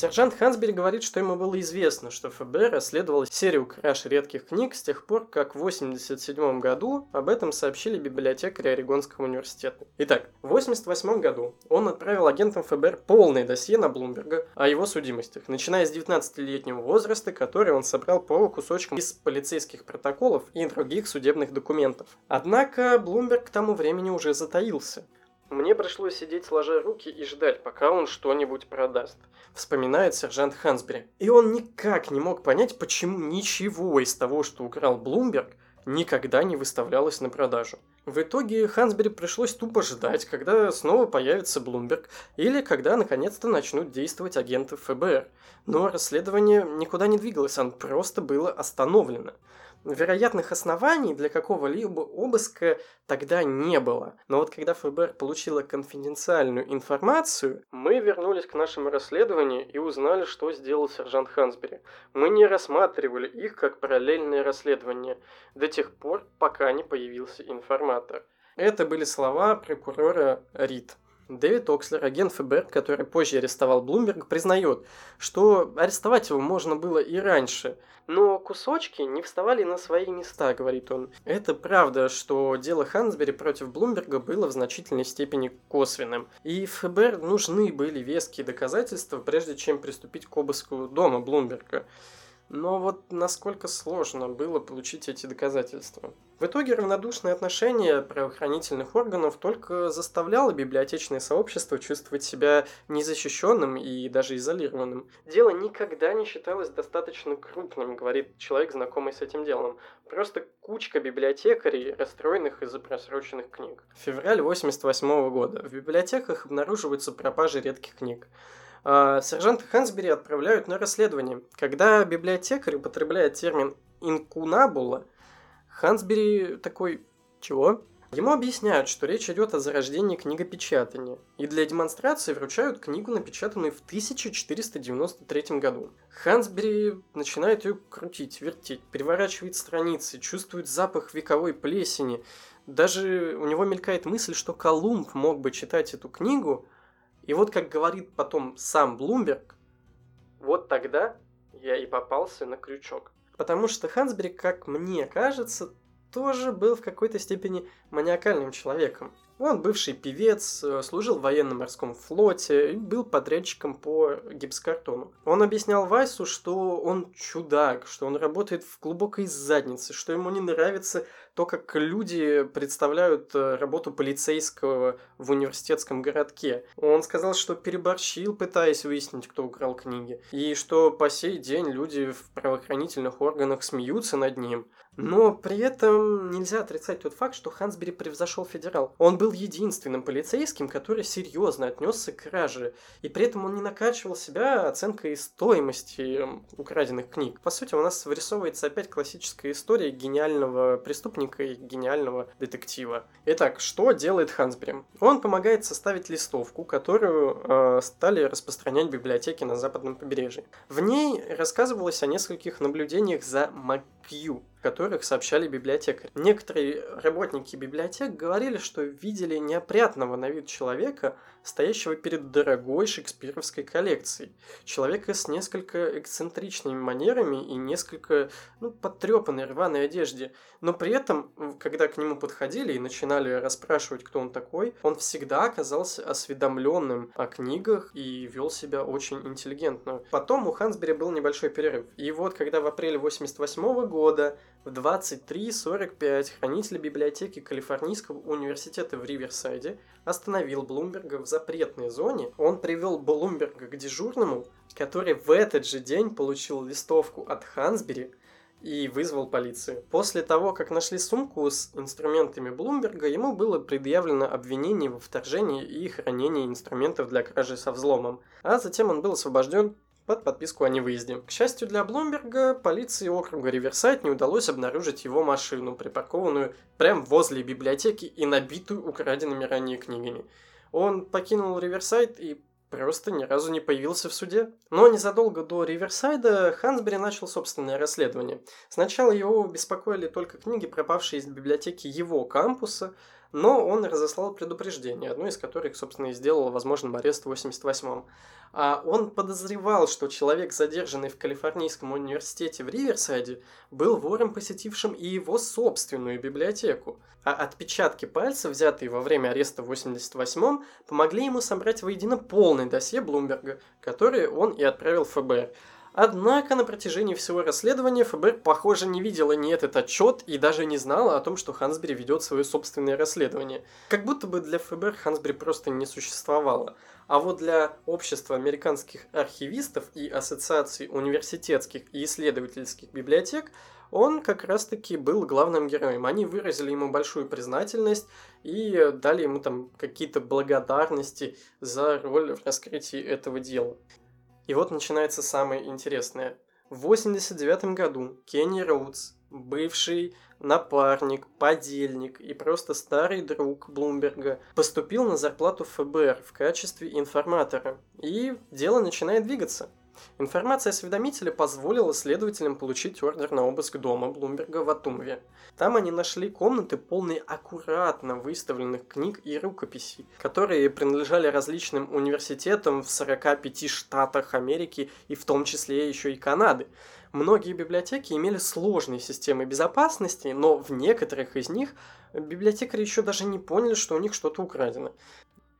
Сержант Хансбери говорит, что ему было известно, что ФБР расследовало серию краж редких книг с тех пор, как в 1987 году об этом сообщили библиотекари Орегонского университета. Итак, в 1988 году он отправил агентам ФБР полное досье на Блумберга о его судимостях, начиная с 19-летнего возраста, который он собрал по кусочкам из полицейских протоколов и других судебных документов. Однако Блумберг к тому времени уже затаился. Мне пришлось сидеть сложа руки и ждать, пока он что-нибудь продаст, вспоминает сержант Хансбери. И он никак не мог понять, почему ничего из того, что украл Блумберг, никогда не выставлялось на продажу. В итоге Хансбери пришлось тупо ждать, когда снова появится Блумберг, или когда наконец-то начнут действовать агенты ФБР. Но расследование никуда не двигалось, оно просто было остановлено. Вероятных оснований для какого-либо обыска тогда не было. Но вот когда ФБР получила конфиденциальную информацию, мы вернулись к нашему расследованию и узнали, что сделал сержант Хансбери. Мы не рассматривали их как параллельное расследование до тех пор, пока не появился информатор. Это были слова прокурора Рид. Дэвид Окслер, агент ФБР, который позже арестовал Блумберг, признает, что арестовать его можно было и раньше. Но кусочки не вставали на свои места, говорит он. Это правда, что дело Хансбери против Блумберга было в значительной степени косвенным. И ФБР нужны были веские доказательства, прежде чем приступить к обыску дома Блумберга. Но вот насколько сложно было получить эти доказательства. В итоге равнодушное отношение правоохранительных органов только заставляло библиотечное сообщество чувствовать себя незащищенным и даже изолированным. Дело никогда не считалось достаточно крупным, говорит человек, знакомый с этим делом. Просто кучка библиотекарей, расстроенных из-за просроченных книг. Февраль 88 года. В библиотеках обнаруживаются пропажи редких книг. А, сержанта Хансбери отправляют на расследование. Когда библиотекарь употребляет термин «инкунабула», Хансбери такой «Чего?» Ему объясняют, что речь идет о зарождении книгопечатания, и для демонстрации вручают книгу, напечатанную в 1493 году. Хансбери начинает ее крутить, вертеть, переворачивает страницы, чувствует запах вековой плесени. Даже у него мелькает мысль, что Колумб мог бы читать эту книгу, и вот как говорит потом сам Блумберг, вот тогда я и попался на крючок. Потому что Хансбери, как мне кажется, тоже был в какой-то степени маниакальным человеком. Он бывший певец, э, служил в военно-морском флоте и был подрядчиком по гипсокартону. Он объяснял Вайсу, что он чудак, что он работает в глубокой заднице, что ему не нравится то, как люди представляют э, работу полицейского в университетском городке. Он сказал, что переборщил, пытаясь выяснить, кто украл книги, и что по сей день люди в правоохранительных органах смеются над ним. Но при этом нельзя отрицать тот факт, что Хансбери превзошел федерал. Он был единственным полицейским, который серьезно отнесся к краже, и при этом он не накачивал себя оценкой стоимости украденных книг. По сути, у нас вырисовывается опять классическая история гениального преступника и гениального детектива. Итак, что делает Хансбери? Он помогает составить листовку, которую э, стали распространять библиотеки на западном побережье. В ней рассказывалось о нескольких наблюдениях за Макью, которых сообщали библиотекари. Некоторые работники библиотек говорили, что видели неопрятного на вид человека, стоящего перед дорогой шекспировской коллекцией. Человека с несколько эксцентричными манерами и несколько ну, потрепанной рваной одежде. Но при этом, когда к нему подходили и начинали расспрашивать, кто он такой, он всегда оказался осведомленным о книгах и вел себя очень интеллигентно. Потом у Хансбери был небольшой перерыв. И вот, когда в апреле 88 года в 23.45 хранитель библиотеки Калифорнийского университета в Риверсайде остановил Блумберга в запретной зоне. Он привел Блумберга к дежурному, который в этот же день получил листовку от Хансбери и вызвал полицию. После того, как нашли сумку с инструментами Блумберга, ему было предъявлено обвинение во вторжении и хранении инструментов для кражи со взломом, а затем он был освобожден под подписку о невыезде. К счастью для Блумберга, полиции округа Риверсайд не удалось обнаружить его машину, припаркованную прямо возле библиотеки и набитую украденными ранее книгами. Он покинул Риверсайд и просто ни разу не появился в суде. Но незадолго до Риверсайда Хансбери начал собственное расследование. Сначала его беспокоили только книги, пропавшие из библиотеки его кампуса, но он разослал предупреждение, одно из которых, собственно, и сделало возможным арест в 88-м. А он подозревал, что человек, задержанный в Калифорнийском университете в Риверсайде, был вором, посетившим и его собственную библиотеку. А отпечатки пальцев, взятые во время ареста в 88-м, помогли ему собрать воедино полный досье Блумберга, который он и отправил в ФБР. Однако на протяжении всего расследования ФБР, похоже, не видела ни этот отчет и даже не знала о том, что Хансбери ведет свое собственное расследование. Как будто бы для ФБР Хансбери просто не существовало. А вот для общества американских архивистов и ассоциаций университетских и исследовательских библиотек он как раз-таки был главным героем. Они выразили ему большую признательность и дали ему там какие-то благодарности за роль в раскрытии этого дела. И вот начинается самое интересное. В 89 году Кенни Роудс, бывший напарник, подельник и просто старый друг Блумберга, поступил на зарплату ФБР в качестве информатора. И дело начинает двигаться – Информация осведомителя позволила следователям получить ордер на обыск дома Блумберга в Атумве. Там они нашли комнаты, полные аккуратно выставленных книг и рукописей, которые принадлежали различным университетам в 45 штатах Америки и в том числе еще и Канады. Многие библиотеки имели сложные системы безопасности, но в некоторых из них библиотекари еще даже не поняли, что у них что-то украдено.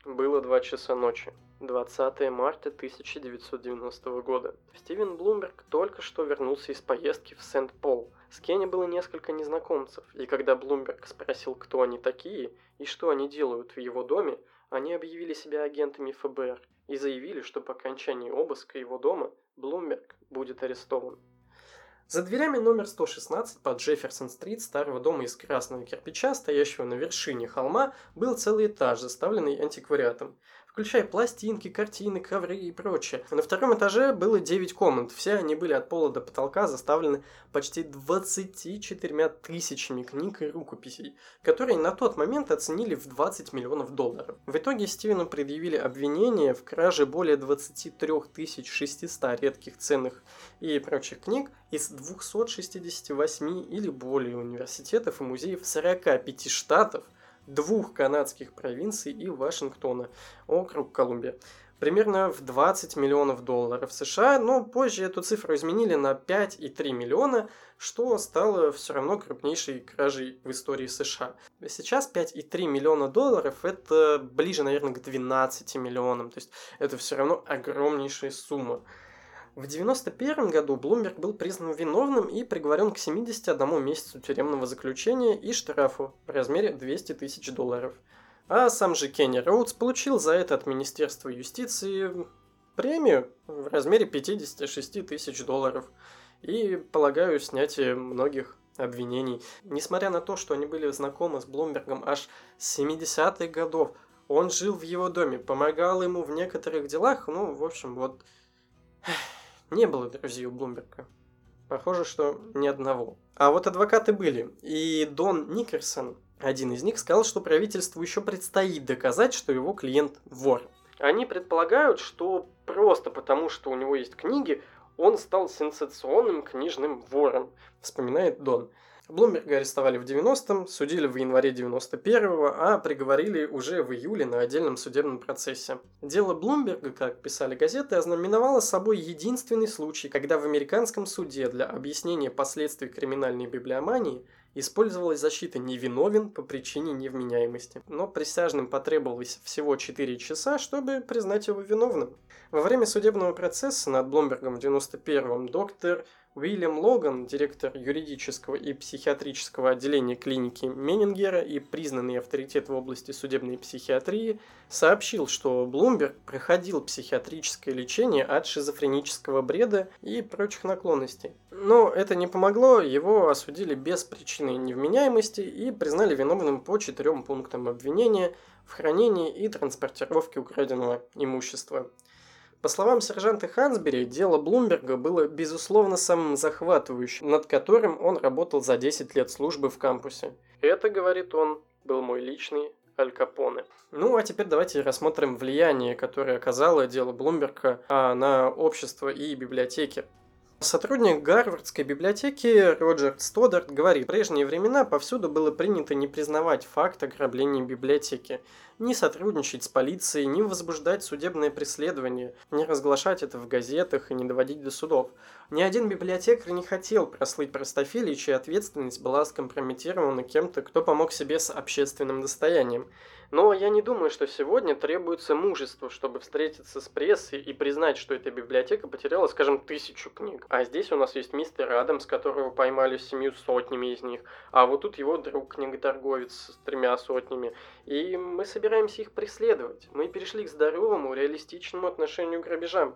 Было два часа ночи. 20 марта 1990 года. Стивен Блумберг только что вернулся из поездки в Сент-Пол. С Кенни было несколько незнакомцев, и когда Блумберг спросил, кто они такие и что они делают в его доме, они объявили себя агентами ФБР и заявили, что по окончании обыска его дома Блумберг будет арестован. За дверями номер 116 под Джефферсон-стрит старого дома из красного кирпича, стоящего на вершине холма, был целый этаж, заставленный антиквариатом включая пластинки, картины, ковры и прочее. На втором этаже было 9 комнат, все они были от пола до потолка заставлены почти 24 тысячами книг и рукописей, которые на тот момент оценили в 20 миллионов долларов. В итоге Стивену предъявили обвинение в краже более 23 600 редких ценных и прочих книг из 268 или более университетов и музеев 45 штатов, двух канадских провинций и Вашингтона, округ Колумбия. Примерно в 20 миллионов долларов США, но позже эту цифру изменили на 5,3 миллиона, что стало все равно крупнейшей кражей в истории США. Сейчас 5,3 миллиона долларов это ближе, наверное, к 12 миллионам, то есть это все равно огромнейшая сумма. В 1991 году Блумберг был признан виновным и приговорен к 71 месяцу тюремного заключения и штрафу в размере 200 тысяч долларов. А сам же Кенни Роудс получил за это от Министерства юстиции премию в размере 56 тысяч долларов и, полагаю, снятие многих обвинений. Несмотря на то, что они были знакомы с Блумбергом аж с 70-х годов, он жил в его доме, помогал ему в некоторых делах, ну, в общем, вот... Не было друзей у Блумберга. Похоже, что ни одного. А вот адвокаты были. И Дон Никерсон, один из них, сказал, что правительству еще предстоит доказать, что его клиент вор. Они предполагают, что просто потому, что у него есть книги, он стал сенсационным книжным вором, вспоминает Дон. Блумберга арестовали в 90-м, судили в январе 91-го, а приговорили уже в июле на отдельном судебном процессе. Дело Блумберга, как писали газеты, ознаменовало собой единственный случай, когда в американском суде для объяснения последствий криминальной библиомании использовалась защита «невиновен» по причине невменяемости. Но присяжным потребовалось всего 4 часа, чтобы признать его виновным. Во время судебного процесса над Блумбергом в 91-м доктор Уильям Логан, директор юридического и психиатрического отделения клиники Менингера и признанный авторитет в области судебной психиатрии, сообщил, что Блумберг проходил психиатрическое лечение от шизофренического бреда и прочих наклонностей. Но это не помогло, его осудили без причины невменяемости и признали виновным по четырем пунктам обвинения в хранении и транспортировке украденного имущества. По словам сержанта Хансбери, дело Блумберга было безусловно самым захватывающим, над которым он работал за 10 лет службы в кампусе. Это, говорит он, был мой личный Аль Капоне. Ну, а теперь давайте рассмотрим влияние, которое оказало дело Блумберга а, на общество и библиотеки. Сотрудник Гарвардской библиотеки Роджер Стодарт говорит, в прежние времена повсюду было принято не признавать факт ограбления библиотеки, не сотрудничать с полицией, не возбуждать судебное преследование, не разглашать это в газетах и не доводить до судов. Ни один библиотекарь не хотел прослыть простофилей, чья ответственность была скомпрометирована кем-то, кто помог себе с общественным достоянием. Но я не думаю, что сегодня требуется мужество, чтобы встретиться с прессой и признать, что эта библиотека потеряла, скажем, тысячу книг. А здесь у нас есть мистер Адамс, которого поймали семью сотнями из них, а вот тут его друг книготорговец с тремя сотнями. И мы собираемся их преследовать. Мы перешли к здоровому, реалистичному отношению к грабежам.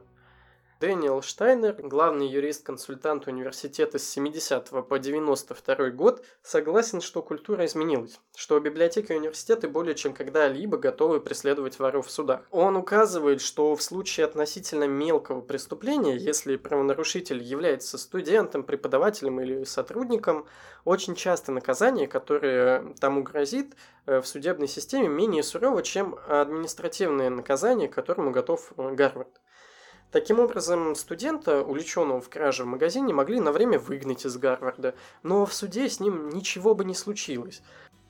Дэниел Штайнер, главный юрист-консультант университета с 70 по 92 год, согласен, что культура изменилась, что библиотеки и университеты более чем когда-либо готовы преследовать воров в судах. Он указывает, что в случае относительно мелкого преступления, если правонарушитель является студентом, преподавателем или сотрудником, очень часто наказание, которое тому грозит, э, в судебной системе менее сурово, чем административное наказание, к которому готов э, Гарвард. Таким образом, студента, увлеченного в краже в магазине, могли на время выгнать из Гарварда, но в суде с ним ничего бы не случилось.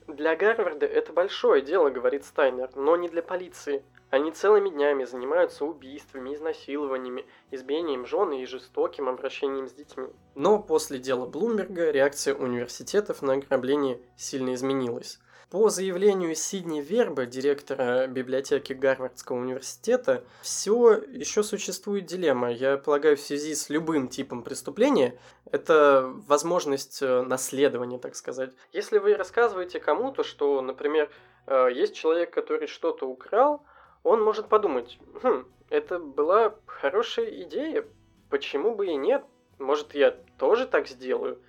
Для Гарварда это большое дело, говорит Стайнер, но не для полиции. Они целыми днями занимаются убийствами, изнасилованиями, избиением жены и жестоким обращением с детьми. Но после дела Блумберга реакция университетов на ограбление сильно изменилась. По заявлению Сидни Верба, директора библиотеки Гарвардского университета, все еще существует дилемма. Я полагаю, в связи с любым типом преступления, это возможность э, наследования, так сказать. Если вы рассказываете кому-то, что, например, э, есть человек, который что-то украл, он может подумать, хм, это была хорошая идея, почему бы и нет? Может, я тоже так сделаю?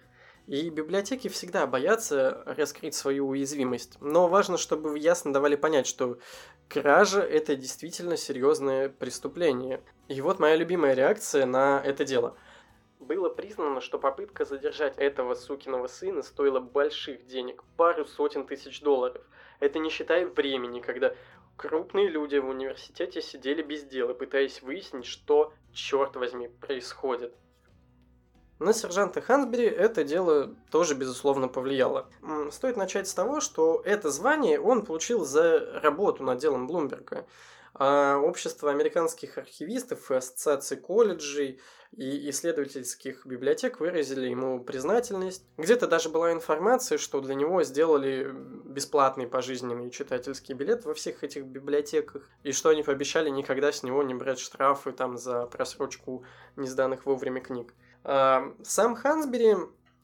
И библиотеки всегда боятся раскрыть свою уязвимость. Но важно, чтобы вы ясно давали понять, что кража – это действительно серьезное преступление. И вот моя любимая реакция на это дело. Было признано, что попытка задержать этого сукиного сына стоила больших денег, пару сотен тысяч долларов. Это не считая времени, когда крупные люди в университете сидели без дела, пытаясь выяснить, что, черт возьми, происходит. На сержанта Хансбери это дело тоже, безусловно, повлияло. Стоит начать с того, что это звание он получил за работу над делом Блумберга. А общество американских архивистов и ассоциации колледжей и исследовательских библиотек выразили ему признательность. Где-то даже была информация, что для него сделали бесплатный пожизненный читательский билет во всех этих библиотеках, и что они пообещали никогда с него не брать штрафы там за просрочку несданных вовремя книг. А, сам Хансбери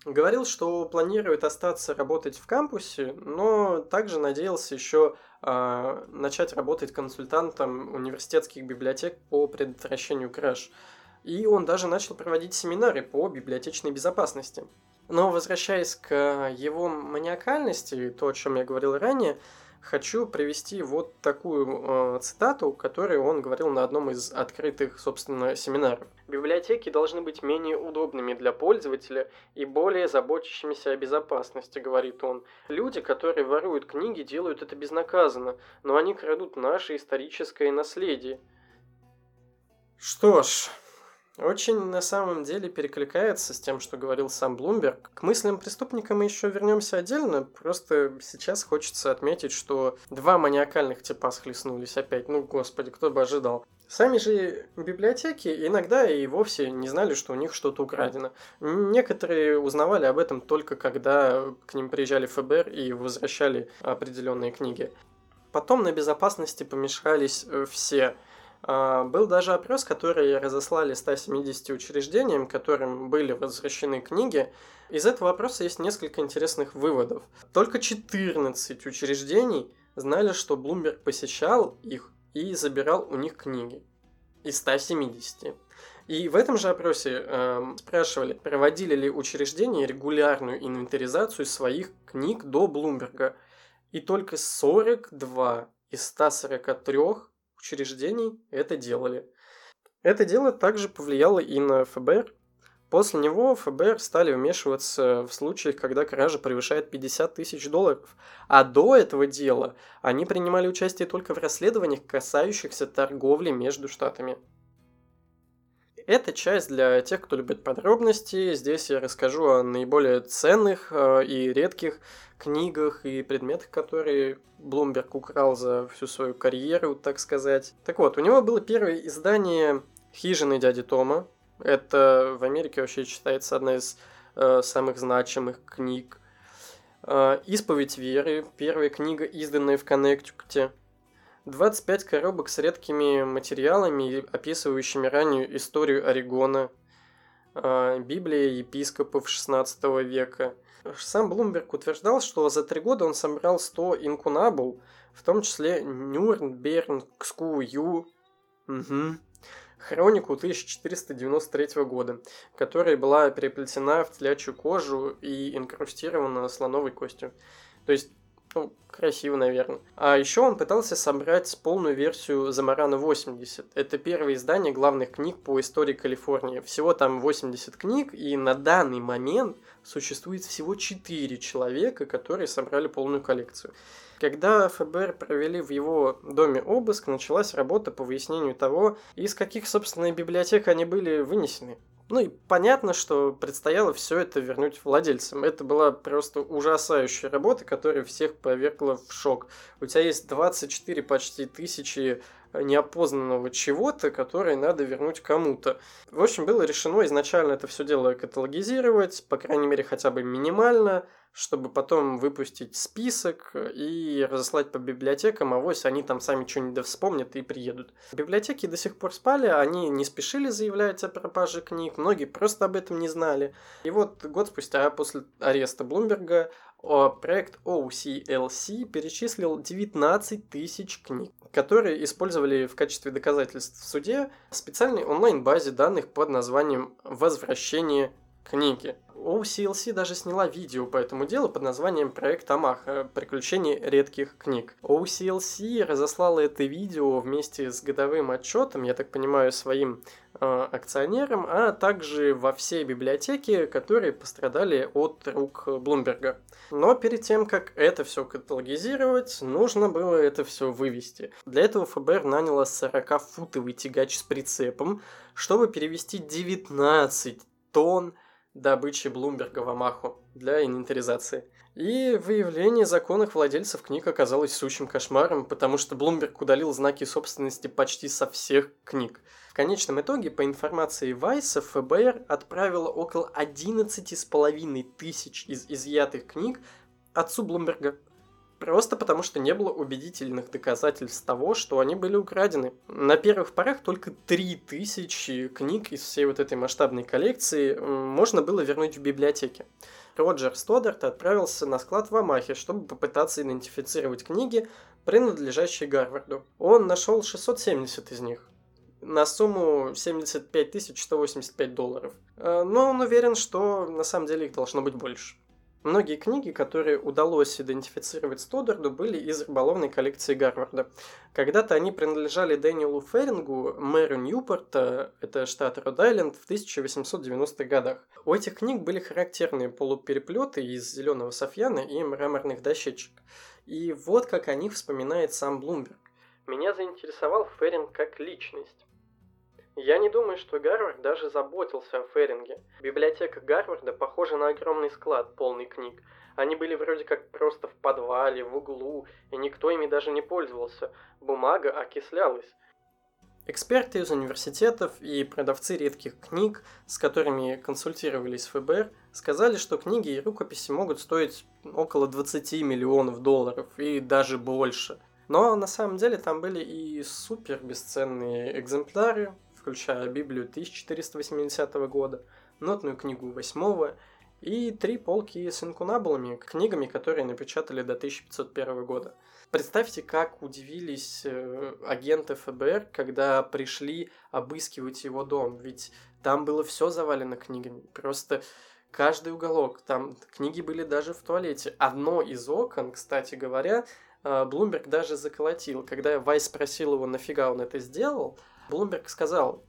говорил, что планирует остаться работать в кампусе, но также надеялся еще э, начать работать консультантом университетских библиотек по предотвращению краж. И он даже начал проводить семинары по библиотечной безопасности. Но возвращаясь к его маниакальности, то, о чем я говорил ранее, хочу привести вот такую э, цитату, которую он говорил на одном из открытых, собственно, семинаров. Библиотеки должны быть менее удобными для пользователя и более заботящимися о безопасности, говорит он. Люди, которые воруют книги, делают это безнаказанно, но они крадут наше историческое наследие. Что ж, очень на самом деле перекликается с тем, что говорил сам Блумберг. К мыслям преступника мы еще вернемся отдельно, просто сейчас хочется отметить, что два маниакальных типа схлестнулись опять. Ну, господи, кто бы ожидал. Сами же библиотеки иногда и вовсе не знали, что у них что-то украдено. Некоторые узнавали об этом только когда к ним приезжали ФБР и возвращали определенные книги. Потом на безопасности помешались э, все – был даже опрос, который разослали 170 учреждениям, которым были возвращены книги. Из этого опроса есть несколько интересных выводов. Только 14 учреждений знали, что Блумберг посещал их и забирал у них книги. Из 170. И в этом же опросе э, спрашивали, проводили ли учреждения регулярную инвентаризацию своих книг до Блумберга. И только 42 из 143 учреждений это делали. Это дело также повлияло и на ФБР. После него ФБР стали вмешиваться в случаях, когда кража превышает 50 тысяч долларов. А до этого дела они принимали участие только в расследованиях, касающихся торговли между штатами. Эта часть для тех, кто любит подробности. Здесь я расскажу о наиболее ценных э, и редких книгах и предметах, которые Блумберг украл за всю свою карьеру, так сказать. Так вот, у него было первое издание «Хижины дяди Тома». Это в Америке вообще считается одна из э, самых значимых книг. Э, «Исповедь веры», первая книга, изданная в Коннектикуте. 25 коробок с редкими материалами, описывающими раннюю историю Орегона, э, Библия епископов XVI века. Сам Блумберг утверждал, что за три года он собрал 100 инкунабул, в том числе Нюрнбергскую угу, хронику 1493 года, которая была переплетена в телячью кожу и инкрустирована слоновой костью. То есть ну, красиво, наверное. А еще он пытался собрать полную версию Замарана 80. Это первое издание главных книг по истории Калифорнии. Всего там 80 книг, и на данный момент существует всего 4 человека, которые собрали полную коллекцию. Когда ФБР провели в его доме обыск, началась работа по выяснению того, из каких, собственно, библиотек они были вынесены. Ну и понятно, что предстояло все это вернуть владельцам. Это была просто ужасающая работа, которая всех повергла в шок. У тебя есть 24 почти тысячи неопознанного чего-то, которое надо вернуть кому-то. В общем, было решено изначально это все дело каталогизировать, по крайней мере, хотя бы минимально, чтобы потом выпустить список и разослать по библиотекам, а вось они там сами что-нибудь вспомнят и приедут. Библиотеки до сих пор спали, они не спешили заявлять о пропаже книг, многие просто об этом не знали. И вот год спустя после ареста Блумберга проект OCLC перечислил 19 тысяч книг, которые использовали в качестве доказательств в суде в специальной онлайн-базе данных под названием «Возвращение книги». OCLC даже сняла видео по этому делу под названием «Проект Амаха. Приключения редких книг». OCLC разослала это видео вместе с годовым отчетом, я так понимаю, своим э, акционерам, а также во все библиотеки, которые пострадали от рук Блумберга. Но перед тем, как это все каталогизировать, нужно было это все вывести. Для этого ФБР наняло 40-футовый тягач с прицепом, чтобы перевести 19 тонн добычи Блумберга в Амаху для инвентаризации. И выявление законных владельцев книг оказалось сущим кошмаром, потому что Блумберг удалил знаки собственности почти со всех книг. В конечном итоге, по информации Вайса, ФБР отправило около 11,5 тысяч из изъятых книг отцу Блумберга – Просто потому, что не было убедительных доказательств того, что они были украдены. На первых порах только 3000 книг из всей вот этой масштабной коллекции можно было вернуть в библиотеке. Роджер Стодарт отправился на склад в Амахе, чтобы попытаться идентифицировать книги, принадлежащие Гарварду. Он нашел 670 из них на сумму 75 185 долларов. Э, но он уверен, что на самом деле их должно быть больше. Многие книги, которые удалось идентифицировать Стодарду, были из рыболовной коллекции Гарварда. Когда-то они принадлежали Дэниелу Ферингу, мэру Ньюпорта, это штат Род-Айленд, в 1890-х годах. У этих книг были характерные полупереплеты из зеленого софьяна и мраморных дощечек. И вот как о них вспоминает сам Блумберг. Меня заинтересовал Феринг как личность. Я не думаю, что Гарвард даже заботился о Феринге. Библиотека Гарварда похожа на огромный склад, полный книг. Они были вроде как просто в подвале, в углу, и никто ими даже не пользовался. Бумага окислялась. Эксперты из университетов и продавцы редких книг, с которыми консультировались ФБР, сказали, что книги и рукописи могут стоить около 20 миллионов долларов и даже больше. Но на самом деле там были и супер бесценные экземпляры, включая Библию 1480 года, нотную книгу 8 и три полки с инкунабулами, книгами, которые напечатали до 1501 года. Представьте, как удивились э, агенты ФБР, когда пришли обыскивать его дом, ведь там было все завалено книгами, просто каждый уголок, там книги были даже в туалете. Одно из окон, кстати говоря, э, Блумберг даже заколотил. Когда Вайс спросил его, нафига он это сделал, Блумберг сказал,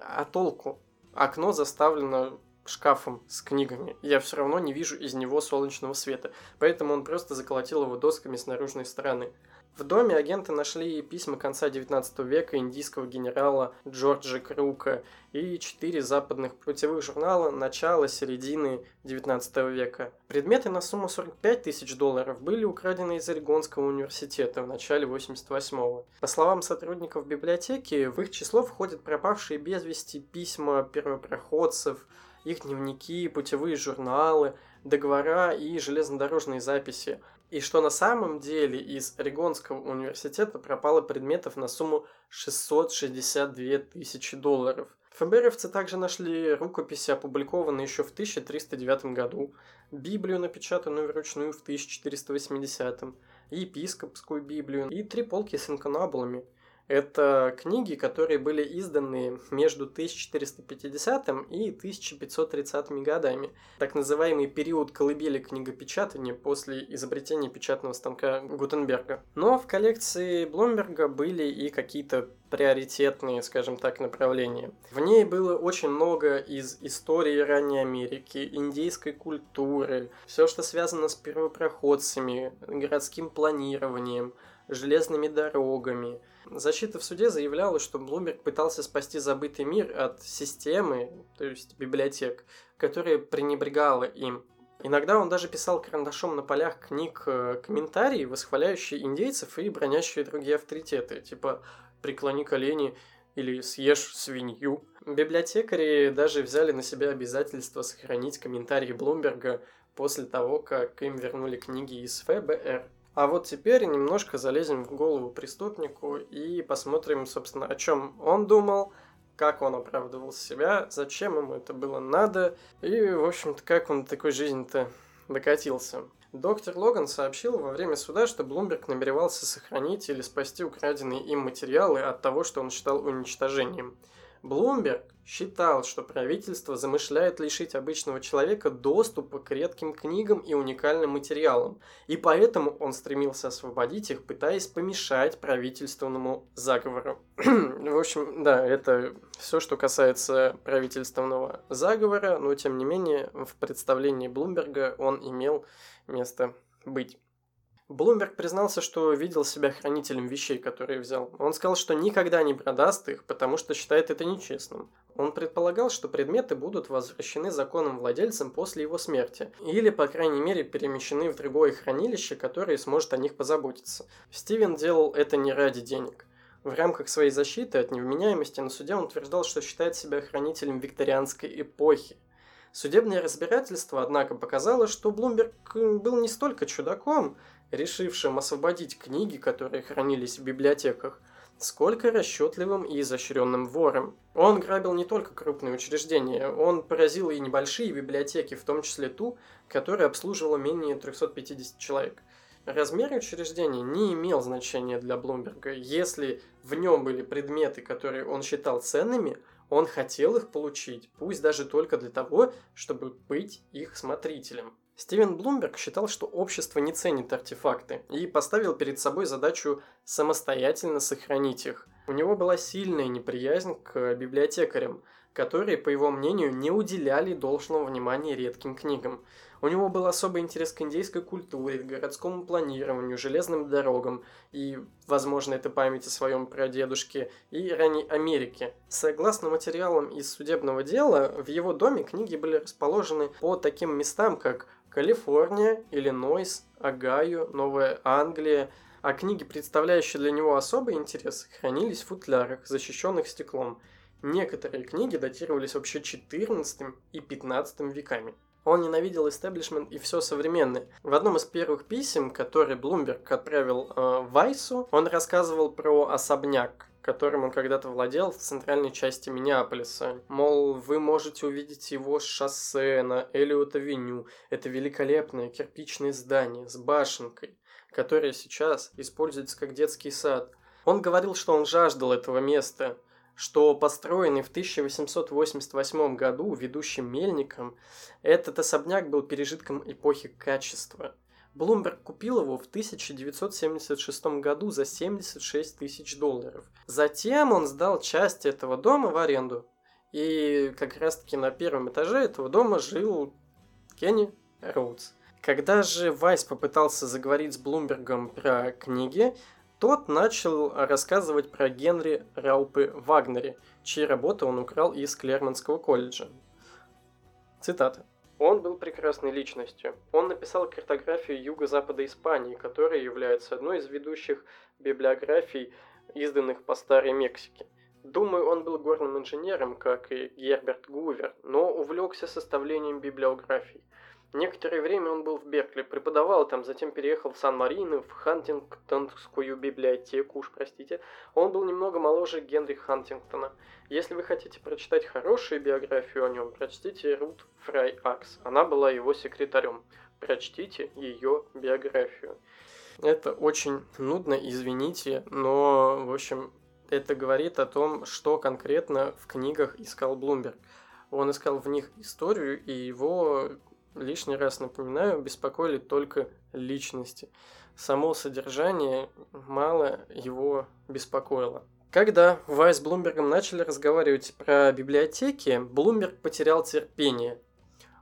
а толку? Окно заставлено шкафом с книгами. Я все равно не вижу из него солнечного света. Поэтому он просто заколотил его досками с наружной стороны. В доме агенты нашли письма конца 19 века индийского генерала Джорджа Крука и четыре западных путевых журнала начала середины 19 века. Предметы на сумму 45 тысяч долларов были украдены из Орегонского университета в начале 88-го. По словам сотрудников библиотеки, в их число входят пропавшие без вести письма первопроходцев, их дневники, путевые журналы, договора и железнодорожные записи, и что на самом деле из Орегонского университета пропало предметов на сумму 662 тысячи долларов. ФБРовцы также нашли рукописи, опубликованные еще в 1309 году, Библию, напечатанную вручную в 1480, епископскую Библию и три полки с инканабулами – это книги, которые были изданы между 1450 и 1530 годами. Так называемый период колыбели книгопечатания после изобретения печатного станка Гутенберга. Но в коллекции Блумберга были и какие-то приоритетные, скажем так, направления. В ней было очень много из истории ранней Америки, индейской культуры, все, что связано с первопроходцами, городским планированием, железными дорогами – Защита в суде заявляла, что Блумберг пытался спасти забытый мир от системы, то есть библиотек, которая пренебрегала им. Иногда он даже писал карандашом на полях книг э, комментарии, восхваляющие индейцев и бронящие другие авторитеты, типа «преклони колени» или «съешь свинью». Библиотекари даже взяли на себя обязательство сохранить комментарии Блумберга после того, как им вернули книги из ФБР. А вот теперь немножко залезем в голову преступнику и посмотрим, собственно, о чем он думал, как он оправдывал себя, зачем ему это было надо и, в общем-то, как он такой жизни-то докатился. Доктор Логан сообщил во время суда, что Блумберг намеревался сохранить или спасти украденные им материалы от того, что он считал уничтожением – Блумберг считал, что правительство замышляет лишить обычного человека доступа к редким книгам и уникальным материалам, и поэтому он стремился освободить их, пытаясь помешать правительственному заговору. В общем, да, это все, что касается правительственного заговора, но тем не менее в представлении Блумберга он имел место быть. Блумберг признался, что видел себя хранителем вещей, которые взял. Он сказал, что никогда не продаст их, потому что считает это нечестным. Он предполагал, что предметы будут возвращены законным владельцам после его смерти, или, по крайней мере, перемещены в другое хранилище, которое сможет о них позаботиться. Стивен делал это не ради денег. В рамках своей защиты от невменяемости на суде он утверждал, что считает себя хранителем викторианской эпохи. Судебное разбирательство, однако, показало, что Блумберг был не столько чудаком, решившим освободить книги, которые хранились в библиотеках, сколько расчетливым и изощренным вором. Он грабил не только крупные учреждения, он поразил и небольшие библиотеки, в том числе ту, которая обслуживала менее 350 человек. Размер учреждения не имел значения для Блумберга. Если в нем были предметы, которые он считал ценными, он хотел их получить, пусть даже только для того, чтобы быть их смотрителем. Стивен Блумберг считал, что общество не ценит артефакты и поставил перед собой задачу самостоятельно сохранить их. У него была сильная неприязнь к библиотекарям, которые, по его мнению, не уделяли должного внимания редким книгам. У него был особый интерес к индейской культуре, к городскому планированию, железным дорогам и, возможно, это память о своем прадедушке и ранней Америке. Согласно материалам из судебного дела, в его доме книги были расположены по таким местам, как Калифорния, Иллинойс, Огайо, Новая Англия, а книги, представляющие для него особый интерес, хранились в футлярах, защищенных стеклом. Некоторые книги датировались вообще 14 и 15 веками. Он ненавидел истеблишмент и все современное. В одном из первых писем, который Блумберг отправил э, Вайсу, он рассказывал про особняк, которым он когда-то владел в центральной части Миннеаполиса. Мол, вы можете увидеть его шоссе на Элиот-авеню. Это великолепное кирпичное здание с башенкой, которое сейчас используется как детский сад. Он говорил, что он жаждал этого места, что построенный в 1888 году ведущим мельником, этот особняк был пережитком эпохи качества – Блумберг купил его в 1976 году за 76 тысяч долларов. Затем он сдал часть этого дома в аренду. И как раз-таки на первом этаже этого дома жил Кенни Роудс. Когда же Вайс попытался заговорить с Блумбергом про книги, тот начал рассказывать про Генри Раупы Вагнере, чьи работы он украл из Клермонского колледжа. Цитата. Он был прекрасной личностью. Он написал картографию юго-запада Испании, которая является одной из ведущих библиографий, изданных по Старой Мексике. Думаю, он был горным инженером, как и Герберт Гувер, но увлекся составлением библиографий. Некоторое время он был в Беркли, преподавал там, затем переехал в Сан-Марино, в Хантингтонскую библиотеку, уж простите. Он был немного моложе Генри Хантингтона. Если вы хотите прочитать хорошую биографию о нем, прочтите Рут Фрай Акс. Она была его секретарем. Прочтите ее биографию. Это очень нудно, извините, но, в общем, это говорит о том, что конкретно в книгах искал Блумберг. Он искал в них историю, и его лишний раз напоминаю, беспокоили только личности. Само содержание мало его беспокоило. Когда Вайс с Блумбергом начали разговаривать про библиотеки, Блумберг потерял терпение.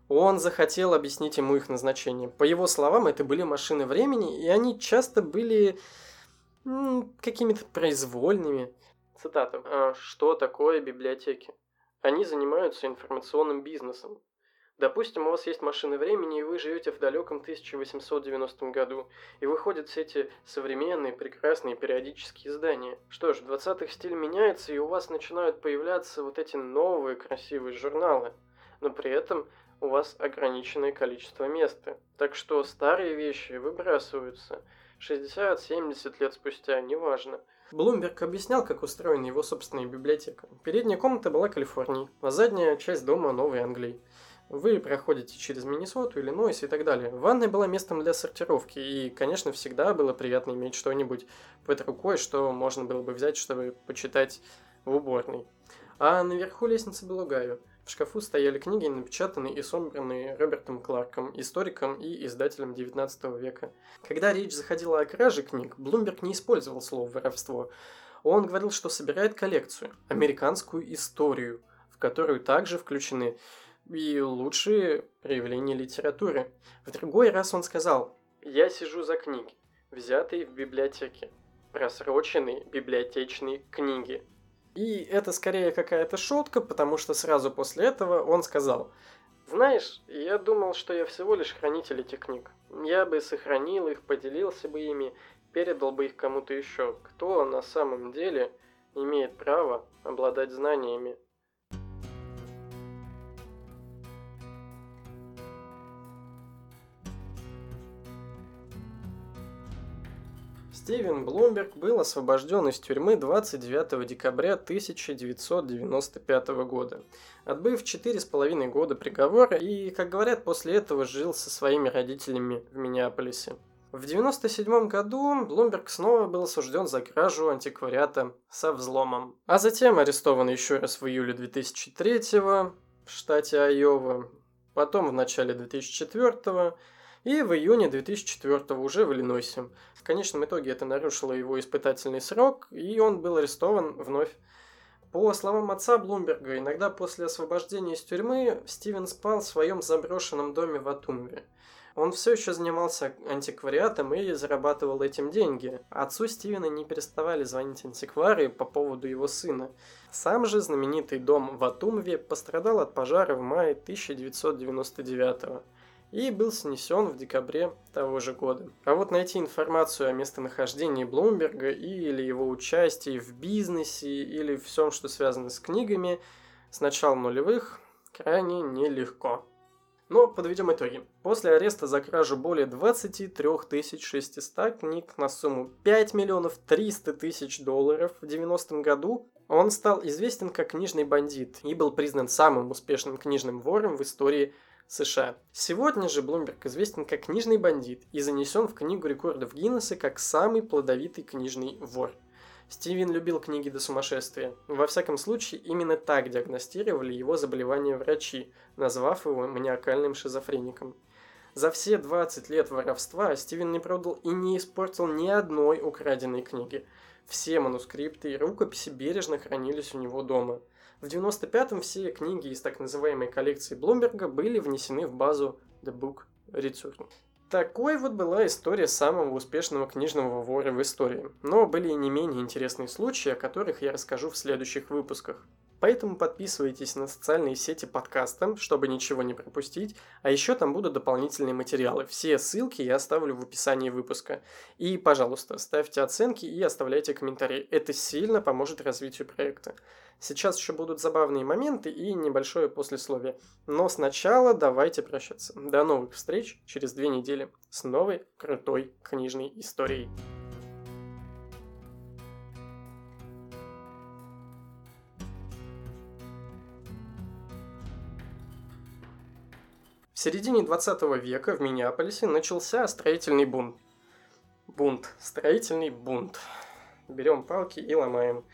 Он захотел объяснить ему их назначение. По его словам, это были машины времени, и они часто были какими-то произвольными. Цитата. «А что такое библиотеки? Они занимаются информационным бизнесом. Допустим, у вас есть машины времени, и вы живете в далеком 1890 году, и выходят все эти современные, прекрасные периодические издания. Что ж, в 20-х стиль меняется, и у вас начинают появляться вот эти новые красивые журналы. Но при этом у вас ограниченное количество места. Так что старые вещи выбрасываются. 60-70 лет спустя, неважно. Блумберг объяснял, как устроена его собственная библиотека. Передняя комната была Калифорнией, а задняя часть дома Новой Англии. Вы проходите через Миннесоту, Иллинойс и так далее. Ванная была местом для сортировки, и, конечно, всегда было приятно иметь что-нибудь под рукой, что можно было бы взять, чтобы почитать в уборной. А наверху лестницы был Гаю. В шкафу стояли книги, напечатанные и собранные Робертом Кларком, историком и издателем XIX века. Когда речь заходила о краже книг, Блумберг не использовал слово «воровство». Он говорил, что собирает коллекцию, американскую историю, в которую также включены и лучшие проявления литературы. В другой раз он сказал «Я сижу за книги, взятые в библиотеке, просроченные библиотечные книги». И это скорее какая-то шутка, потому что сразу после этого он сказал «Знаешь, я думал, что я всего лишь хранитель этих книг. Я бы сохранил их, поделился бы ими, передал бы их кому-то еще, кто на самом деле имеет право обладать знаниями Стивен Блумберг был освобожден из тюрьмы 29 декабря 1995 года, отбыв 4,5 года приговора и, как говорят, после этого жил со своими родителями в Миннеаполисе. В 1997 году Блумберг снова был осужден за кражу антиквариата со взломом, а затем арестован еще раз в июле 2003 в штате Айова, потом в начале 2004 и в июне 2004 уже в Иллинойсе. В конечном итоге это нарушило его испытательный срок, и он был арестован вновь. По словам отца Блумберга, иногда после освобождения из тюрьмы Стивен спал в своем заброшенном доме в Атумбе. Он все еще занимался антиквариатом и зарабатывал этим деньги. Отцу Стивена не переставали звонить антиквары по поводу его сына. Сам же знаменитый дом в Атумве пострадал от пожара в мае 1999 года и был снесен в декабре того же года. А вот найти информацию о местонахождении Блумберга или его участии в бизнесе или всем, что связано с книгами с начала нулевых, крайне нелегко. Но подведем итоги. После ареста за кражу более 23 600 книг на сумму 5 миллионов 300 тысяч долларов в 90-м году он стал известен как книжный бандит и был признан самым успешным книжным вором в истории США. Сегодня же Блумберг известен как книжный бандит и занесен в Книгу рекордов Гиннесса как самый плодовитый книжный вор. Стивен любил книги до сумасшествия. Во всяком случае, именно так диагностировали его заболевание врачи, назвав его маниакальным шизофреником. За все 20 лет воровства Стивен не продал и не испортил ни одной украденной книги. Все манускрипты и рукописи бережно хранились у него дома – В 95-м все книги из так называемой коллекции Блумберга были внесены в базу The Book Return. Такой вот была история самого успешного книжного вора в истории. Но были и не менее интересные случаи, о которых я расскажу в следующих выпусках. Поэтому подписывайтесь на социальные сети подкаста, чтобы ничего не пропустить. А еще там будут дополнительные материалы. Все ссылки я оставлю в описании выпуска. И, пожалуйста, ставьте оценки и оставляйте комментарии. Это сильно поможет развитию проекта. Сейчас еще будут забавные моменты и небольшое послесловие. Но сначала давайте прощаться. До новых встреч через две недели с новой крутой книжной историей. В середине 20 века в Миннеаполисе начался строительный бунт. Бунт. Строительный бунт. Берем палки и ломаем.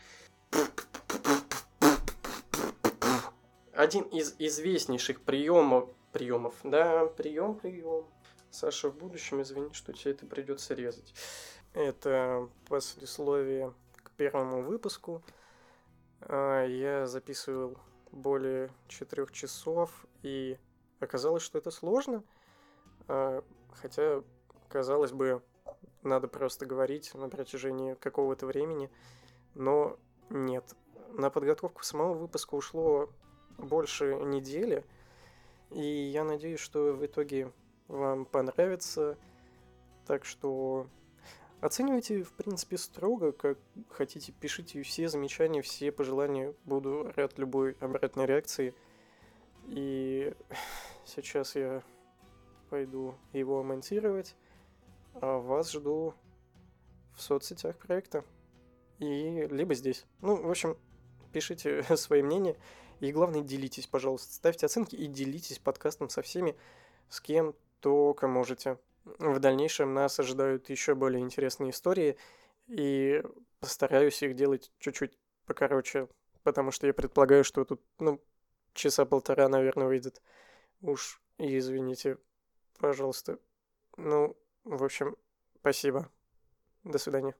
Один из известнейших приемов, приемов, да, прием, прием. Саша, в будущем извини, что тебе это придется резать. Это послесловие к первому выпуску. А, я записывал более четырех часов и Оказалось, что это сложно, а, хотя, казалось бы, надо просто говорить на протяжении какого-то времени, но нет. На подготовку самого выпуска ушло больше недели, и я надеюсь, что в итоге вам понравится. Так что оценивайте, в принципе, строго, как хотите, пишите все замечания, все пожелания. Буду рад любой обратной реакции – и сейчас я пойду его монтировать, а вас жду в соцсетях проекта. И либо здесь. Ну, в общем, пишите свои мнения. И главное, делитесь, пожалуйста. Ставьте оценки и делитесь подкастом со всеми, с кем только можете. В дальнейшем нас ожидают еще более интересные истории. И постараюсь их делать чуть-чуть покороче. Потому что я предполагаю, что тут, ну, часа полтора, наверное, выйдет. Уж извините, пожалуйста. Ну, в общем, спасибо. До свидания.